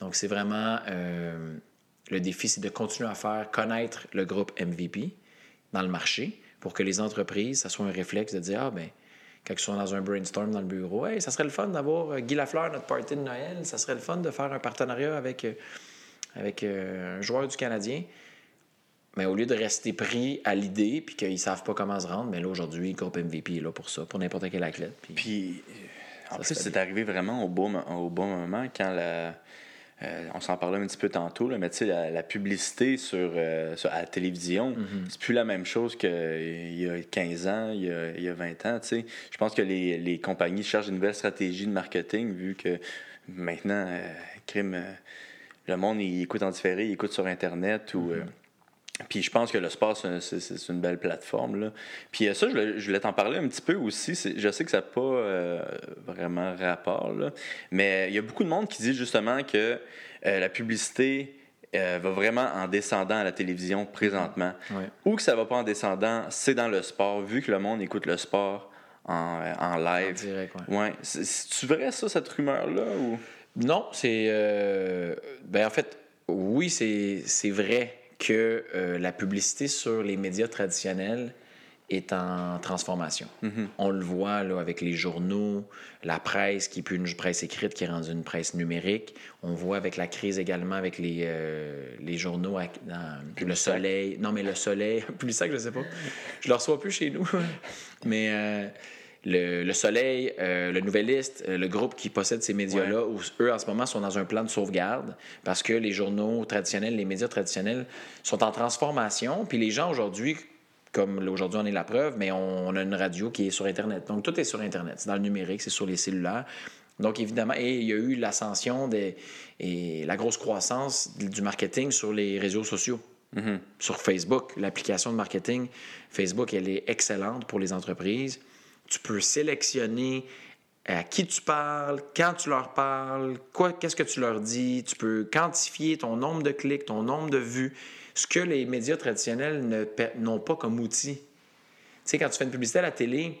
Donc, c'est vraiment euh, le défi, c'est de continuer à faire connaître le groupe MVP dans le marché pour que les entreprises, ça soit un réflexe de dire Ah, ben, quand ils sont dans un brainstorm dans le bureau, hey, ça serait le fun d'avoir euh, Guy Lafleur, notre party de Noël, ça serait le fun de faire un partenariat avec, euh, avec euh, un joueur du Canadien. Mais au lieu de rester pris à l'idée puis qu'ils savent pas comment se rendre, mais là, aujourd'hui, le groupe MVP est là pour ça, pour n'importe quel athlète. Puis, Puis, en plus, c'est arrivé vraiment au bon, au bon moment quand la. Euh, on s'en parlait un petit peu tantôt, là, mais tu sais, la, la publicité sur, euh, sur- à la télévision, Mm-hmm. c'est plus la même chose qu'il y a 15 ans, il y a, il y a 20 ans. tu sais. Je pense que les, les compagnies cherchent une nouvelle stratégie de marketing vu que maintenant, euh, crime, le monde il écoute en différé, il écoute sur Internet ou. euh, puis je pense que le sport, c'est un- c'est c'est une belle plateforme. Là. Puis euh, ça, je voulais, t'en parler un petit peu aussi. Je sais que ça n'a pas euh, vraiment rapport, là. mais il y a beaucoup de monde qui dit justement que euh, la publicité euh, va vraiment en descendant à la télévision présentement. Ou que ça va pas en descendant, c'est dans le sport, vu que le monde écoute le sport en, en live. En direct, ouais. Ouais. C'est- C'est-tu vrai, ça, cette rumeur-là? Ou... Non, c'est. ben, en fait, oui, c'est vrai que euh, la publicité sur les médias traditionnels est en transformation. On le voit là, avec les journaux, la presse qui est plus une presse écrite, qui est rendue une presse numérique. On voit avec la crise également avec les, euh, les journaux, à- dans le soleil. Non, mais le soleil, [laughs] plus ça que je sais pas. Je le reçois plus chez nous. [laughs] mais euh, le, le Soleil, euh, le Nouvelliste, euh, le groupe qui possède ces médias-là, où eux, en ce moment, sont dans un plan de sauvegarde parce que les journaux traditionnels, les médias traditionnels sont en transformation. Puis les gens aujourd'hui, comme aujourd'hui on est la preuve, mais on, on a une radio qui est sur Internet. Donc tout est sur Internet. C'est dans le numérique, c'est sur les cellulaires. Donc évidemment, et il y a eu l'ascension des, et la grosse croissance du marketing sur les réseaux sociaux sur Facebook, l'application de marketing. Facebook, elle est excellente pour les entreprises. Tu peux sélectionner à qui tu parles, quand tu leur parles, quoi, qu'est-ce que tu leur dis. Tu peux quantifier ton nombre de clics, ton nombre de vues, ce que les médias traditionnels ne n'ont pas comme outil. Tu sais, quand tu fais une publicité à la télé,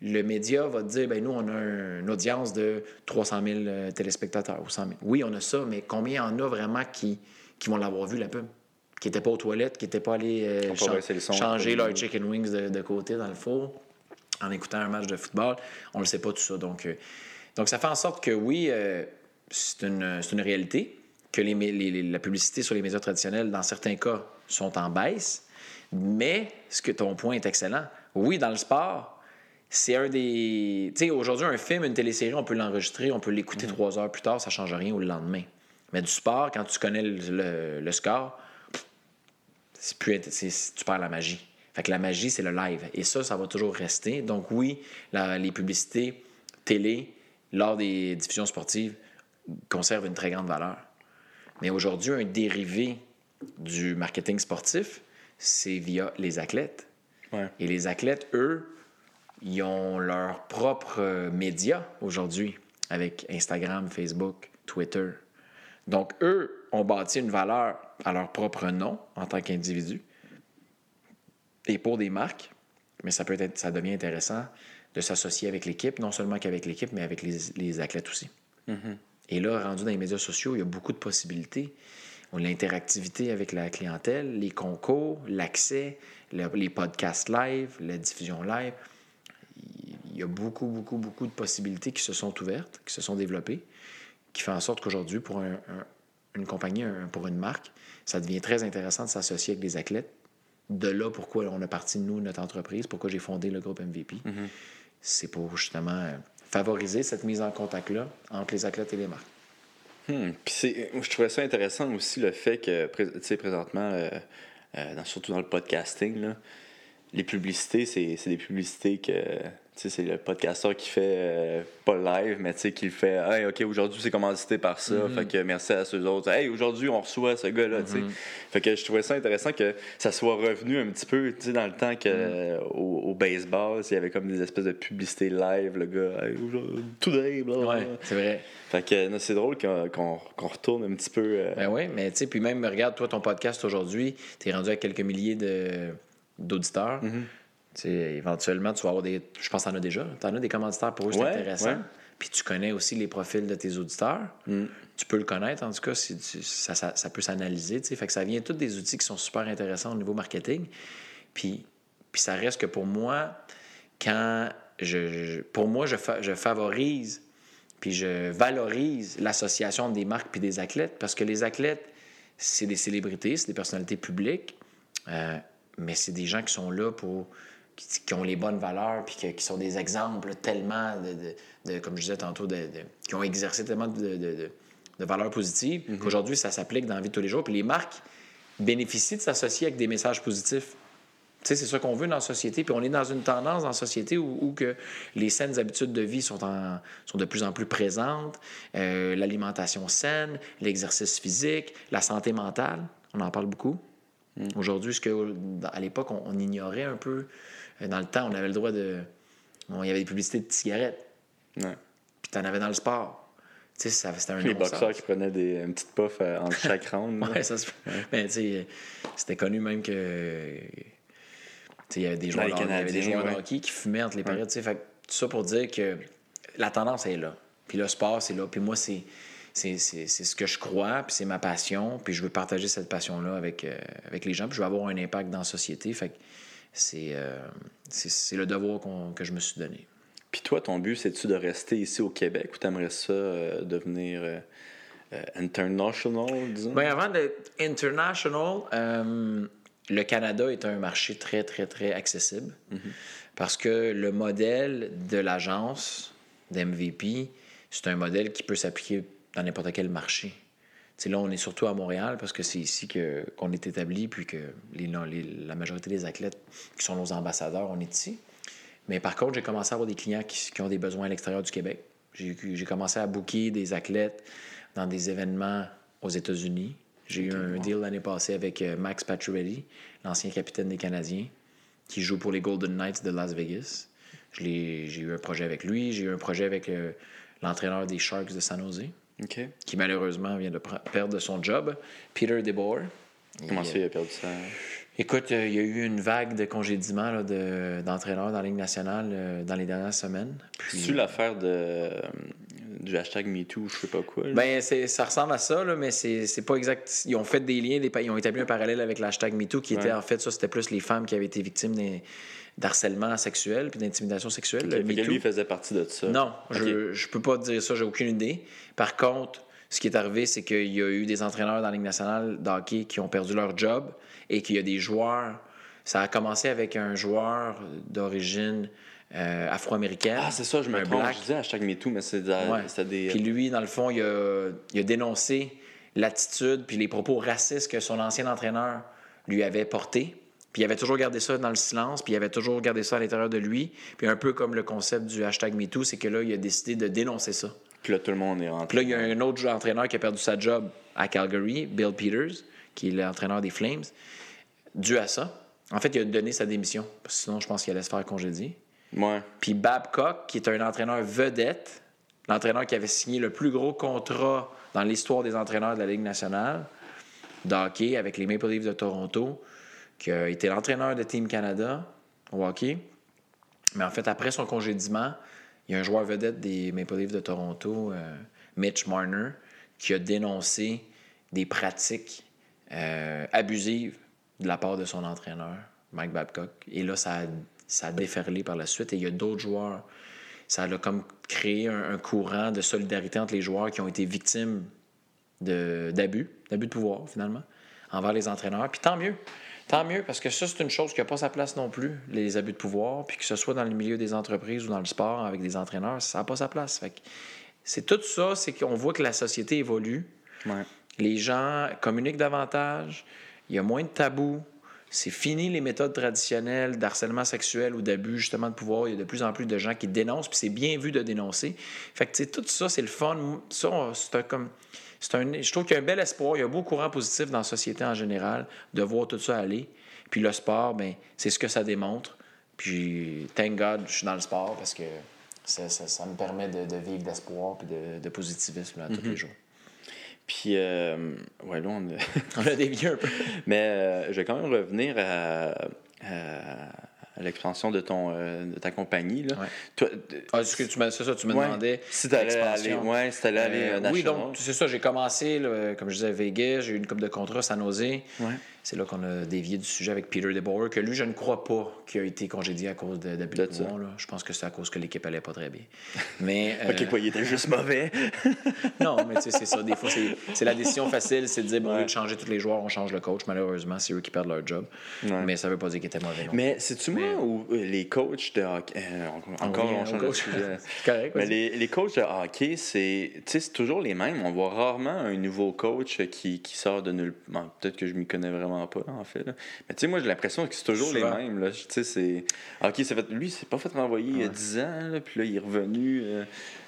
le média va te dire, ben nous, on a un- une audience de 300 000 euh, téléspectateurs ou 100 000. Oui, on a ça, mais combien il y en a vraiment qui, qui vont l'avoir vu, la pub? Qui n'étaient pas aux toilettes, qui n'étaient pas allés euh, changer pas leur de- chicken wings de, de côté dans le four en écoutant un match de football. On ne le sait pas tout ça. Donc, euh, donc ça fait en sorte que oui, euh, c'est une, une réalité que les, les- la publicité sur les médias traditionnels, dans certains cas, sont en baisse. Mais ce que ton point est excellent. Oui, dans le sport, c'est un des. Tu sais, aujourd'hui, un film, une télésérie, on peut l'enregistrer, on peut l'écouter trois heures plus tard, ça ne change rien au lendemain. Mais du sport, quand tu connais le, le- le score, plus, tu perds la magie. Fait que la magie, c'est le live. Et ça, ça va toujours rester. Donc oui, la- les publicités télé, lors des diffusions sportives, conservent une très grande valeur. Mais aujourd'hui, un dérivé du marketing sportif, c'est via les athlètes. Ouais. Et les athlètes, eux, ils ont leurs propres médias aujourd'hui, avec Instagram, Facebook, Twitter. Donc, eux ont bâti une valeur à leur propre nom en tant qu'individu et pour des marques, mais ça peut être, ça devient intéressant de s'associer avec l'équipe, non seulement qu'avec l'équipe, mais avec les, les athlètes aussi. Et là, rendu dans les médias sociaux, il y a beaucoup de possibilités. L'interactivité avec la clientèle, les concours, l'accès, le- les podcasts live, la diffusion live. Il y a beaucoup, beaucoup, beaucoup de possibilités qui se sont ouvertes, qui se sont développées, qui fait en sorte qu'aujourd'hui, pour un- un- une compagnie, un- pour une marque, ça devient très intéressant de s'associer avec des athlètes. De là, pourquoi on a parti, nous, notre entreprise, pourquoi j'ai fondé le groupe MVP. C'est pour justement euh, favoriser cette mise en contact-là entre les athlètes et les marques. Hmm. Puis c'est- je trouvais ça intéressant aussi le fait que, tu sais, présentement, euh, euh, dans- surtout dans le podcasting, là, les publicités, c'est des publicités que, sais, c'est le podcasteur qui fait euh, pas live, mais tu sais, qui le fait, hey, OK, aujourd'hui, c'est commandité par ça, Mm-hmm. fait que merci à ceux autres. Hey, aujourd'hui, on reçoit ce gars-là, sais. Fait que je trouvais ça intéressant que ça soit revenu un petit peu, tu sais, dans le temps que, Mm-hmm. au, au baseball, il y avait comme des espèces de publicités live, le gars, hey, today, blablabla. c'est vrai. Fait que c'est drôle qu'on retourne un petit peu. euh, Ben oui, mais tu sais, puis même, regarde, toi, ton podcast aujourd'hui, tu es rendu à quelques milliers de- d'auditeurs. Mm-hmm. Tu sais, éventuellement, tu vas avoir des. Je pense que tu en as déjà. Tu en as des commanditaires pour eux, c'est Ouais, intéressant. ouais. Puis tu connais aussi les profils de tes auditeurs. Mm. Tu peux le connaître, en tout cas, si tu- ça, ça- ça peut s'analyser. Fait que ça vient tous des outils qui sont super intéressants au niveau marketing. Puis, puis ça reste que pour moi, quand je, je- pour moi, je, fa- je favorise puis je valorise l'association des marques puis des athlètes parce que les athlètes, c'est des célébrités, c'est des personnalités publiques, euh, mais c'est des gens qui sont là pour qui, qui ont les bonnes valeurs puis que- qui sont des exemples tellement de, de- de- comme je disais tantôt, de, qui ont exercé tellement de, valeurs positives qu'aujourd'hui ça s'applique dans la vie de tous les jours. Puis les marques bénéficient de s'associer avec des messages positifs. Tu sais, c'est ça qu'on veut dans la société. Puis on est dans une tendance dans la société où, où que les saines habitudes de vie sont, en- sont de plus en plus présentes. Euh, L'alimentation saine, l'exercice physique, la santé mentale, on en parle beaucoup. Aujourd'hui, ce que à l'époque, on, on ignorait un peu. Euh, Dans le temps, on avait le droit de. bon, il y avait des publicités de cigarettes, ouais. puis tu en avais dans le sport. Tu sais, ça- c'était un Les boxeurs qui prenaient des, une petite puff euh, entre chaque [laughs] round. Ouais, ça se Mais tu sais, c'était connu même que. Tu sais, il y avait des joueurs, il y avait des joueurs de hockey qui fumaient entre les périodes. tu sais. Fait tout ça pour dire que la tendance est là. Puis le sport, c'est là. Puis moi, c'est. C'est c'est- c'est ce que je crois, puis c'est ma passion, puis je veux partager cette passion-là avec, euh, avec les gens, puis je veux avoir un impact dans la société. Fait que c'est euh, c'est le devoir qu'on- que je me suis donné. Puis toi, ton but, c'est-tu de rester ici au Québec ou t'aimerais ça euh, devenir euh, euh, international, disons? Ben, avant d'être international, le Canada est un marché très, très, très accessible parce que le modèle de l'agence d'MVP, c'est un modèle qui peut s'appliquer dans n'importe quel marché. Tu sais, là, on est surtout à Montréal parce que c'est ici que- qu'on est établi, puis que les- les- la majorité des athlètes qui sont nos ambassadeurs, on est ici. Mais par contre, j'ai commencé à avoir des clients qui, qui ont des besoins à l'extérieur du Québec. J'ai j'ai commencé à booker des athlètes dans des événements aux États-Unis. J'ai eu un deal l'année passée avec euh, Max Pacioretty, l'ancien capitaine des Canadiens, qui joue pour les Golden Knights de Las Vegas. Je l'ai- J'ai eu un projet avec lui, j'ai eu un projet avec euh, l'entraîneur des Sharks de San Jose, Qui malheureusement vient de perdre son job, Peter DeBoer. Comment Il, ça, il a perdu ça? Écoute, euh, il y a eu une vague de congédiements de- d'entraîneurs dans la Ligue nationale euh, dans les dernières semaines. Puis- C'est-tu l'affaire de, euh, du hashtag MeToo, je sais pas quoi? là? Ben, c'est- ça ressemble à ça, là, mais c'est c'est pas exact. Ils ont fait des liens, des ils ont établi un parallèle avec l'hashtag MeToo, qui était en fait, ça, c'était plus les femmes qui avaient été victimes des- d'harcèlement sexuel puis d'intimidation sexuelle. Que MeToo- lui, faisait partie de ça. Non, Ok. je, je peux pas dire ça, j'ai aucune idée. Par contre, ce qui est arrivé, c'est qu'il y a eu des entraîneurs dans la Ligue nationale de hockey qui ont perdu leur job et qu'il y a des joueurs. Ça a commencé avec un joueur d'origine euh, afro-américaine. Ah, c'est ça, je me trompe. Je disais hashtag MeToo, mais c'est de- Ouais. des. Puis lui, dans le fond, il a, il a dénoncé l'attitude puis les propos racistes que son ancien entraîneur lui avait portés. Puis il avait toujours gardé ça dans le silence, puis il avait toujours gardé ça à l'intérieur de lui. Puis un peu comme le concept du hashtag MeToo, c'est que là, il a décidé de dénoncer ça. Puis là, tout le monde est Puis rentré. là, il y a un autre entraîneur qui a perdu sa job à Calgary, Bill Peters, qui est l'entraîneur des Flames, dû à ça. En fait, il a donné sa démission, parce que sinon, je pense qu'il allait se faire congédier. Ouais. Puis Babcock, qui est un entraîneur vedette, l'entraîneur qui avait signé le plus gros contrat dans l'histoire des entraîneurs de la Ligue nationale de hockey avec les Maple Leafs de Toronto, qui a été l'entraîneur de Team Canada au hockey. Mais en fait, après son congédiement, il y a un joueur vedette des Maple Leafs de Toronto, euh, Mitch Marner, qui a dénoncé des pratiques euh, abusives de la part de son entraîneur, Mike Babcock. Et là, ça a, ça déferlé par la suite. Et il y a d'autres joueurs. Ça a comme créé un, un courant de solidarité entre les joueurs qui ont été victimes d'abus, d'abus de pouvoir, finalement, envers les entraîneurs. Puis tant mieux. Tant mieux, parce que ça, c'est une chose qui n'a pas sa place non plus, les abus de pouvoir. Puis que ce soit dans le milieu des entreprises ou dans le sport avec des entraîneurs, ça n'a pas sa place. Fait que c'est tout ça, c'est qu'on voit que la société évolue. Ouais. Les gens communiquent davantage, il y a moins de tabous. C'est fini les méthodes traditionnelles d'harcèlement sexuel ou d'abus justement de pouvoir. Il y a de plus en plus de gens qui dénoncent, puis c'est bien vu de dénoncer. Fait que tout ça, c'est le fun. Ça, c'est un, comme, un, je trouve qu'il y a un bel espoir. Il y a un beau courant positif dans la société en général de voir tout ça aller. Puis le sport, ben, c'est ce que ça démontre. Puis, thank God, je suis dans le sport parce que ça, ça- ça me permet de, de vivre d'espoir et de, de positivisme là, tous les jours. Puis, euh, ouais, là, on a- [laughs] On a dévié un peu. [laughs] Mais euh, je vais quand même revenir à l'expansion de, ton, euh, de ta compagnie. Là. Ouais. Toi, Ah, est-ce que tu me, c'est ça, tu me Ouais. demandais. Si t'allais aller, l'expansion. ouais, si t'allais aller Euh, euh, oui, donc c'est ça. J'ai commencé, là, comme je disais, à Vegas. J'ai eu une coupe de contrat à San Jose. Ouais. C'est là qu'on a dévié du sujet avec Peter DeBoer, que lui, je ne crois pas qu'il a été congédié à cause d'abus de, De ça. pouvoir. là. Je pense que c'est à cause que l'équipe allait pas très bien. Mais euh, [laughs] Ok, quoi, il était juste mauvais. [laughs] non, mais tu sais, c'est ça. Des fois, c'est- la décision facile, c'est de dire, bon, au lieu Ouais. de changer tous les joueurs, on change le coach. Malheureusement, c'est eux qui perdent leur job. Ouais. Mais ça veut pas dire qu'ils étaient mauvais. Non. Mais c'est-tu moi Mais- ou euh, les coachs de hockey. euh, encore, on change de coach. sujet. [laughs] C'est correct, Mais les, les coachs de hockey, c'est toujours les mêmes. On voit rarement un nouveau coach qui, qui sort de nulle bon, Peut-être que je m'y connais vraiment pas, en fait. là. Mais tu sais, moi, j'ai l'impression que c'est toujours Souvent. les mêmes. Là. Tu sais, c'est. OK, c'est fait... lui, il s'est pas fait renvoyer il y a 10 ans, là, puis là, il est revenu. euh,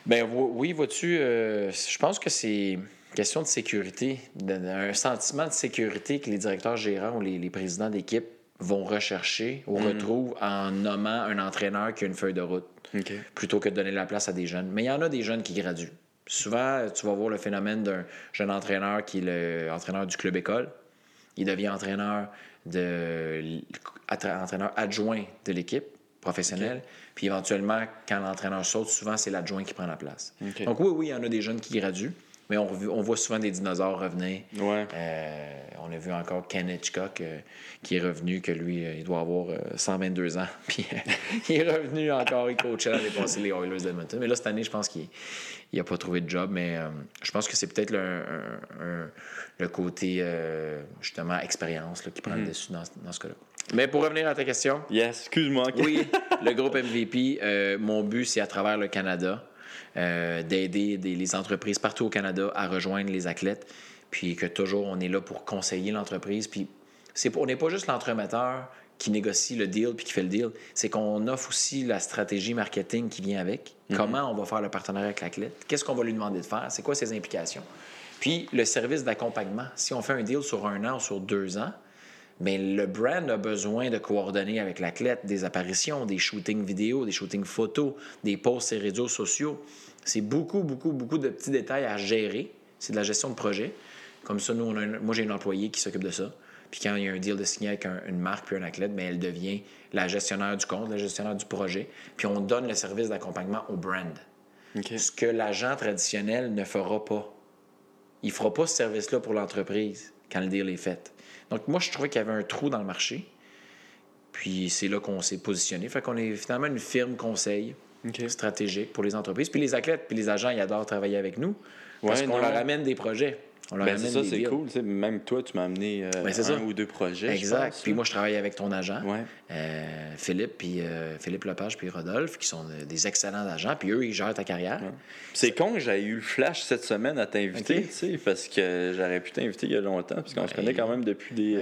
Ben oui, vois-tu, euh, je pense que c'est question de sécurité, un sentiment de sécurité que les directeurs gérants ou les, les présidents d'équipe vont rechercher ou retrouvent en nommant un entraîneur qui a une feuille de route, plutôt que de donner la place à des jeunes. Mais il y en a des jeunes qui graduent. Souvent, tu vas voir le phénomène d'un jeune entraîneur qui est l'entraîneur du club école. Il devient entraîneur de entraîneur adjoint de l'équipe professionnelle. Puis éventuellement, quand l'entraîneur saute, souvent c'est l'adjoint qui prend la place. Donc oui, oui, il y en a des jeunes qui graduent, mais on, on voit souvent des dinosaures revenir. Ouais. Euh, on a vu encore Ken Hitchcock euh, qui est revenu, que lui, euh, il doit avoir euh, 122 ans. [laughs] Puis il est revenu encore, il coachait l'année passée les Oilers d'Edmonton. Mais là, cette année, je pense qu'il n'a pas trouvé de job. Mais je pense que c'est peut-être le, un- un- le côté, justement, expérience là, qui prend le dessus dans, dans ce cas-là. Mais pour revenir à ta question, Yes, excuse-moi. Oui, [laughs] le groupe MVP, mon but, c'est à travers le Canada, euh, d'aider les entreprises partout au Canada à rejoindre les athlètes, puis que toujours on est là pour conseiller l'entreprise. Puis c'est, on n'est pas juste l'entremetteur qui négocie le deal puis qui fait le deal, c'est qu'on offre aussi la stratégie marketing qui vient avec. Comment on va faire le partenariat avec l'athlète? Qu'est-ce qu'on va lui demander de faire? C'est quoi ses implications? Puis le service d'accompagnement. Si on fait un deal sur un an ou sur deux ans, Mais le brand a besoin de coordonner avec l'athlète des apparitions, des shootings vidéo, des shootings photos, des posts sur les réseaux sociaux. C'est beaucoup, beaucoup, beaucoup de petits détails à gérer. C'est de la gestion de projet. Comme ça, nous, on a un- moi, j'ai une employée qui s'occupe de ça. Puis quand il y a un deal de signer avec un- une marque puis un athlète, mais elle devient la gestionnaire du compte, la gestionnaire du projet. Puis on donne le service d'accompagnement au brand. Ce que l'agent traditionnel ne fera pas. Il ne fera pas ce service-là pour l'entreprise quand le deal est fait. Donc, moi, je trouvais qu'il y avait un trou dans le marché. Puis, c'est là qu'on s'est positionné. Fait qu'on est finalement une firme conseil stratégique pour les entreprises. Puis, les athlètes, puis les agents, ils adorent travailler avec nous parce Ouais, qu'on leur amène des projets. On leur Ben, amène ça, c'est cool. Même toi, tu m'as amené euh, Ben, un ça. ou deux projets. je Exact. pense, Puis moi, je travaille avec ton agent, Ouais. euh, Philippe, puis euh, Philippe Lepage, puis Rodolphe, qui sont de- des excellents agents. Puis eux, ils gèrent ta carrière. C'est con que j'ai eu le flash cette semaine à t'inviter, Ok. tu sais, parce que j'aurais pu t'inviter il y a longtemps, parce qu'on se Ben, connaît quand même depuis des,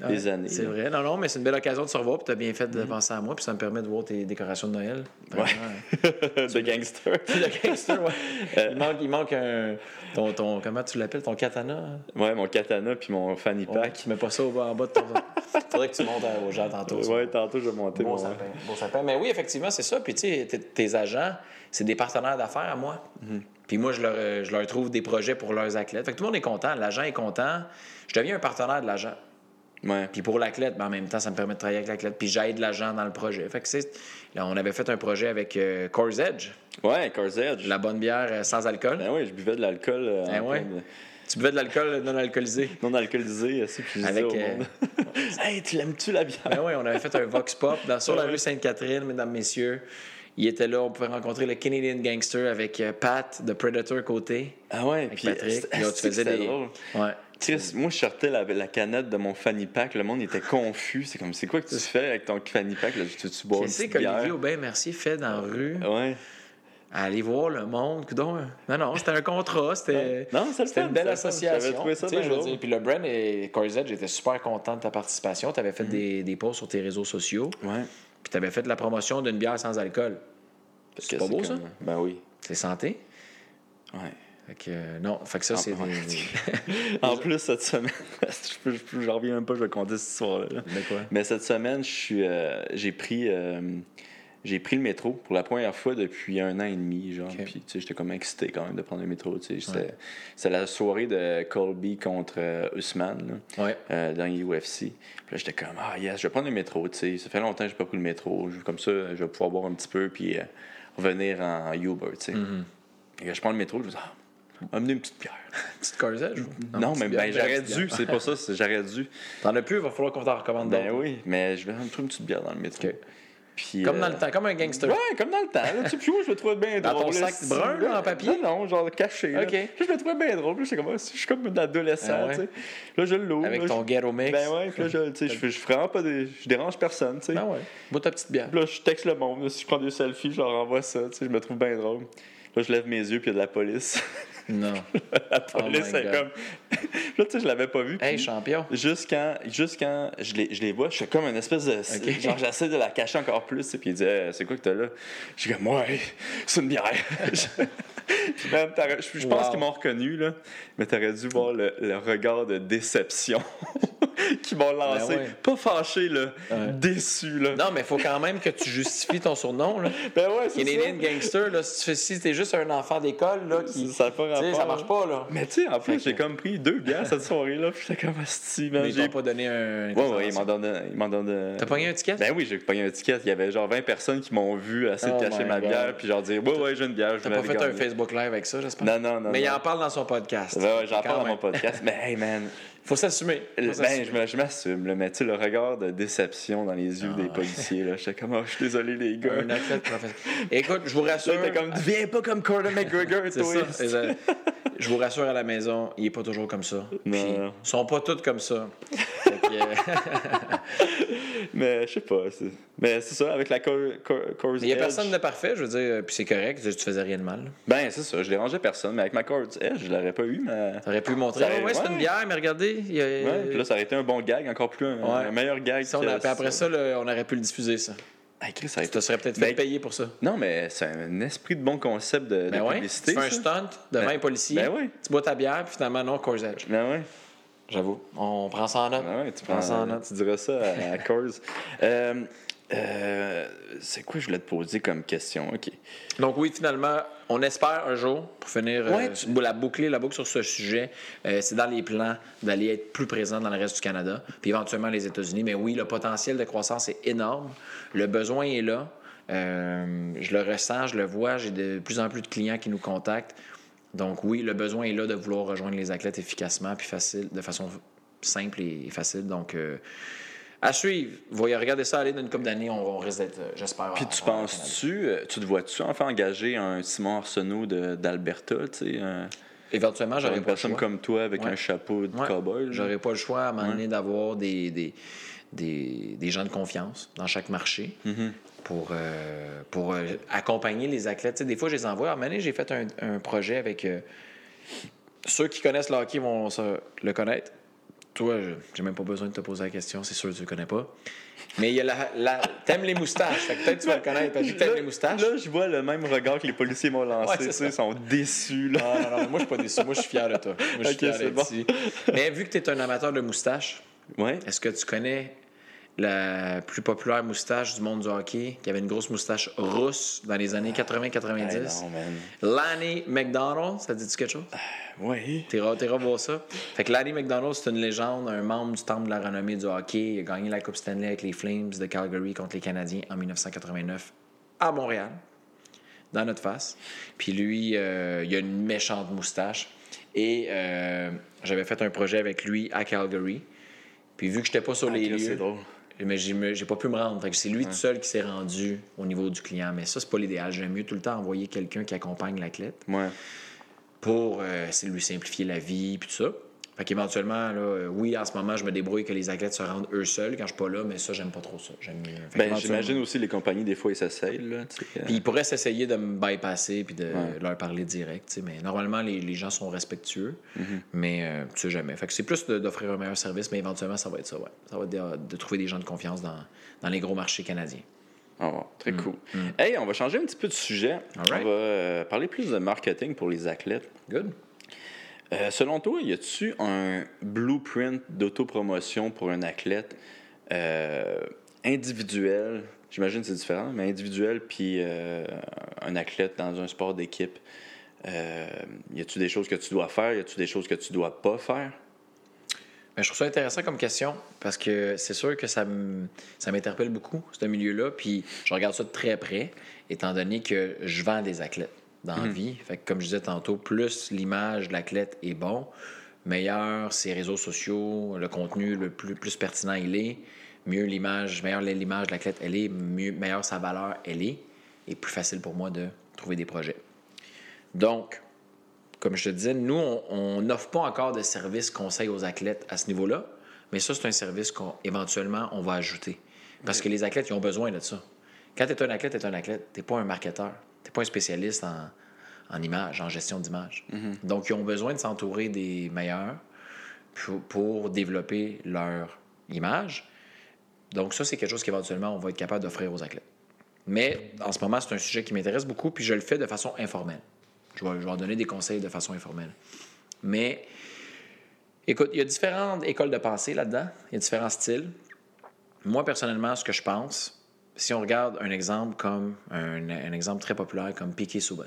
Ben des années. C'est vrai. Non, non, mais c'est une belle occasion de se revoir. Puis tu as bien fait de penser à moi. Puis ça me permet de voir tes décorations de Noël. Vraiment, [laughs] [laughs] de gangster. Le gangster, ouais. il, manque, il manque un. Ton, ton, comment tu l'appelles Ton katana hein? Ouais, mon katana puis mon fanny Ouais, pack. Tu mets pas ça au bas, en bas de ton. [laughs] Faudrait que tu montes aux gens tantôt. ça. Ouais, tantôt, je vais monter mon... sapin, beau sapin. Mais oui, effectivement, c'est ça. Puis, tu sais, tes agents, c'est des partenaires d'affaires à moi. Puis moi, je leur, euh, je leur trouve des projets pour leurs athlètes. Fait que tout le monde est content. L'agent est content. Je deviens un partenaire de l'agent. Ouais. Puis pour l'athlète, ben, en même temps, ça me permet de travailler avec l'athlète. Puis j'aide l'agent dans le projet. Fait que c'est... Là, on avait fait un projet avec euh, Coors Edge, Ouais, Cars Edge. la bonne bière euh, sans alcool. Ben oui, je buvais de l'alcool euh, Eh en ouais. de- Tu buvais de l'alcool non alcoolisé? non alcoolisé, aussi, puis je disais Avec, au euh, monde... [laughs] hey, tu l'aimes-tu, la bière? Ben oui, on avait fait un Vox Pop dans, sur la rue Sainte-Catherine, mesdames, messieurs. Il était là, on pouvait rencontrer le Canadian Gangster avec euh, Pat de Predator côté, Ah ouais, avec puis... Patrick. Puis là, tu faisais des. drôle. Ouais. Chris, moi, je sortais la, la canette de mon fanny pack. Le monde était confus. C'est comme, c'est quoi que tu fais avec ton fanny pack? Là, tu, tu bois une bière? Olivier Aubin Mercier fait dans la rue? Ouais. À aller voir le monde. coudonc. Non, non, c'était un contrat. C'était. Non, fun, une belle association. Trouvé ça Tu sais, bien je veux drôle. dire, Puis le brand et Coors Edge, j'étais super content de ta participation. Tu avais fait des, des posts sur tes réseaux sociaux. Ouais. Puis tu avais fait la promotion d'une bière sans alcool. C'est pas beau, ça? Ben oui. C'est santé? Ouais. Fait que, euh, non, fait que ça, Ah, c'est des. [laughs] En plus, cette semaine, [laughs] je reviens même pas, je vais compter cette histoire-là. là. De quoi? Mais cette semaine, je suis, euh, j'ai pris, euh, j'ai pris le métro pour la première fois depuis un an et demi, genre. Puis, tu sais, j'étais comme excité quand même de prendre le métro. Tu sais, c'était, c'était la soirée de Colby contre euh, Usman, là, Ouais. euh, dans UFC. Puis là, j'étais comme, ah yes, je vais prendre le métro. Tu sais, ça fait longtemps que j'ai pas pris le métro. Comme ça, je vais pouvoir boire un petit peu puis euh, revenir en Uber. Tu sais. Mm-hmm. Et je prends le métro, je me dis, ah, amener une petite bière. [laughs] Petite Coors Edge? ou- Non, petite mais ben, j'aurais petite dû, c'est pas ça, j'aurais dû. T'en as plus, il va falloir qu'on t'en recommande Ben oui, mais je vais trouver une petite bière dans le métro. Puis, Comme dans euh, le temps, comme un gangster. Ouais, comme dans le temps. Là, tu sais, puis moi, je me trouvais bien Dans drôle. ton là, sac brun, là, en papier? Non, non, genre caché. Ok. Puis je me trouvais bien drôle. Puis comme, ah, je suis comme un adolescent, Ah tu sais. Là, je l'ouvre. Avec ton ghetto mix. Ben ouais, puis là, je, tu sais, je, je vraiment pas des. Je dérange personne, tu sais. Ben ouais. Bois ta petite bière. Puis là, je texte le monde. si je prends des selfies, je leur envoie ça. Tu sais, je me trouve bien drôle. Là, je lève mes yeux, puis il y a de la police. [laughs] Non. la police, c'est God. comme. là, tu sais, je l'avais pas vu. Hey, champion. Juste quand je, les, je les vois, je fais comme une espèce de. [laughs] Genre, j'essaie de la cacher encore plus. sais, Puis il dit, Hey, c'est quoi que t'as là? Je suis comme, ouais, c'est une bière. [laughs] Même, je, je pense Wow. qu'ils m'ont reconnu, là. Mais t'aurais dû voir le, le regard de déception qu'ils m'ont lancé. Ben ouais. Pas fâché, là. Ouais. Déçu, là. Non, mais il faut quand même que tu justifies ton surnom. Là. Ben ouais, c'est Canadian ça. Gangster, là, si tu fais si t'es juste un enfant d'école là, qui. Ça pas rapport, ça marche là. pas, là. Mais tu sais, en plus, j'ai comme pris deux bières cette soirée-là. Puis j'étais comme, asti, man. Mais j'ai- pas donné un. Ouais, ouais, ils m'en donnent. Ils m'en donnent. T'as pogné un ticket? Ben oui, j'ai pogné un ticket. Il y avait genre 20 personnes qui m'ont vu essayer Oh de cacher my ma God. bière, puis genre dire Ouais, ouais, j'ai une bière. je T'as pas fait un. Facebook Live avec ça, j'espère? Non, non, non. Mais il en parle dans son podcast. Ouais, j'en parle dans mon podcast. [laughs] Mais hey, man. Faut s'assumer. Faut Ben, s'assumer. je me- je m'assume, mais tu sais, le regard de déception dans les yeux Ah, des ouais. policiers, là. J'étais comme, oh, je suis désolé, les gars. Un athlète professionnel. Écoute, je vous rassure. Là, comme, deviens pas comme Conor McGregor, [laughs] C'est toi. ça. Je vous rassure à la maison, il est pas toujours comme ça. Puis, ils sont pas tous comme ça. [laughs] Euh, [laughs] Mais je sais pas. c'est- Mais c'est ça, avec la Coors il y a personne de parfait, je veux dire, puis c'est correct, tu faisais rien de mal. Ben, c'est ça, je dérangeais personne. Mais avec ma Coors Edge, je l'aurais pas eu, mais. T'aurais pu montrer. Ah ouais, c'est une bière, mais regardez. il y a- Ouais, puis là, ça aurait été un bon gag, encore plus un, Ouais. un meilleur gag. On a- puis après ça, là, on aurait pu le diffuser, ça. Hey, Chris, ça te serais peut-être fait Ben, payer pour ça. Non, mais c'est un esprit de bon concept de, de Ben ouais, publicité. tu fais un stunt devant Ben- un policier, ben tu bois ta bière, puis finalement, non, Coors Edge. Ben ouais. J'avoue. On prend ça en note. Ah ouais, tu, prends, ça en note. tu diras ça à, à Coors. [laughs] Euh, euh, c'est quoi je voulais te poser comme question? OK. Donc oui, finalement, on espère un jour, pour finir euh, Ouais, tu- la boucler la boucle sur ce sujet, euh, c'est dans les plans d'aller être plus présent dans le reste du Canada, puis éventuellement les États-Unis. Mais oui, le potentiel de croissance est énorme. Le besoin est là. Euh, je le ressens, je le vois. J'ai de plus en plus de clients qui nous contactent. Donc oui, le besoin est là de vouloir rejoindre les athlètes efficacement puis facile, de façon simple et facile. Donc euh, à suivre. Voyez, regardez ça aller dans une couple d'années, on, on risque d'être, euh, j'espère. Puis tu penses-tu, euh, tu te vois-tu enfin engager un Simon Arsenault d'Alberta, tu sais, un- Éventuellement, j'aurais pas le personne choix. comme toi avec Ouais. un chapeau de Ouais. cowboy? J'aurais pas le choix à un moment Ouais. donné d'avoir des, des, des, des gens de confiance dans chaque marché Mm-hmm. Pour, euh, pour euh, accompagner les athlètes. Tu sais, des fois, je les envoie. À un j'ai fait un, un projet avec. euh, ceux qui connaissent le hockey vont se- le connaître. Toi, j'ai même pas besoin de te poser la question, c'est sûr que tu le connais pas. Mais il y a la. la... T'aimes les moustaches, fait que peut-être tu vas le connaître parce que t'aimes les moustaches. Là, je vois le même regard que les policiers m'ont lancé. Ouais, ils sont déçus. Là. Ah, non, non, moi, je suis pas déçu. Moi, je suis fier de toi. Moi, je suis Ok, fier bon. Mais vu que tu es un amateur de moustaches, Ouais. est-ce que tu connais la plus populaire moustache du monde du hockey, qui avait une grosse moustache rousse dans les années 80-90? Hey, non, man. Lanny McDonald, ça te dit quelque chose? Ouais. T'es t'es voir ça. Fait que Lanny McDonald, c'est une légende, un membre du temple de la renommée du hockey. Il a gagné la Coupe Stanley avec les Flames de Calgary contre les Canadiens en 1989 à Montréal, dans notre face. Puis lui, euh, il a une méchante moustache. Et euh, j'avais fait un projet avec lui à Calgary. Puis vu que j'étais pas sur les Ah, Chris, lieux, C'est drôle. Mais j'ai pas pu me rendre. C'est lui tout seul qui s'est rendu au niveau du client. Mais ça, c'est pas l'idéal. J'aime mieux tout le temps envoyer quelqu'un qui accompagne l'athlète Ouais. pour euh, lui simplifier la vie puis tout ça. Fait qu'éventuellement, là, euh, oui, en ce moment, je me débrouille que les athlètes se rendent eux seuls quand je suis pas là, mais ça, j'aime pas trop ça. J'aime Ben, j'imagine aussi les compagnies, des fois, ils s'essayent. Euh, Puis ils pourraient s'essayer de me bypasser puis de Ouais. leur parler direct, mais normalement, les, les gens sont respectueux, Mm-hmm. mais euh, tu sais jamais. Fait que c'est plus d'offrir un meilleur service, mais éventuellement, ça va être ça, ouais. Ça va être de, de trouver des gens de confiance dans, dans les gros marchés canadiens. Ouais, très cool. Hey, on va changer un petit peu de sujet. Mm. Right. On va euh, parler plus de marketing pour les athlètes. Good. Euh, selon toi, y a-tu un blueprint d'autopromotion pour un athlète euh, individuel? J'imagine que c'est différent, mais individuel puis euh, un athlète dans un sport d'équipe. Y a-tu des choses que tu dois faire? Y a-tu des choses que tu dois pas faire? Ben, je trouve ça intéressant comme question parce que c'est sûr que ça m'interpelle beaucoup, ce milieu-là. Puis je regarde ça de très près, étant donné que je vends des athlètes dans la vie. Fait que, comme je disais tantôt, plus l'image de l'athlète est bon, meilleur ses réseaux sociaux, le contenu le plus, plus pertinent il est, mieux l'image, meilleure l'image de l'athlète elle est, mieux, meilleure sa valeur elle est, et plus facile pour moi de trouver des projets. Donc, comme je te disais, nous, on- on n'offre pas encore de service conseil aux athlètes à ce niveau-là, mais ça, c'est un service qu'éventuellement, on va ajouter. Parce que les athlètes, ils ont besoin de ça. Quand tu es un athlète, tu es un athlète. Tu n'es pas un marketeur. Tu n'es pas un spécialiste en, en image, en gestion d'image. Donc, ils ont besoin de s'entourer des meilleurs pour, pour développer leur image. Donc, ça, c'est quelque chose qu'éventuellement, on va être capable d'offrir aux athlètes. Mais en ce moment, c'est un sujet qui m'intéresse beaucoup, puis je le fais de façon informelle. Je vais, je vais leur donner des conseils de façon informelle. Mais, écoute, il y a différentes écoles de pensée là-dedans. Il y a différents styles. Moi, personnellement, ce que je pense, si on regarde un exemple comme un, exemple très populaire comme Piqué Souban.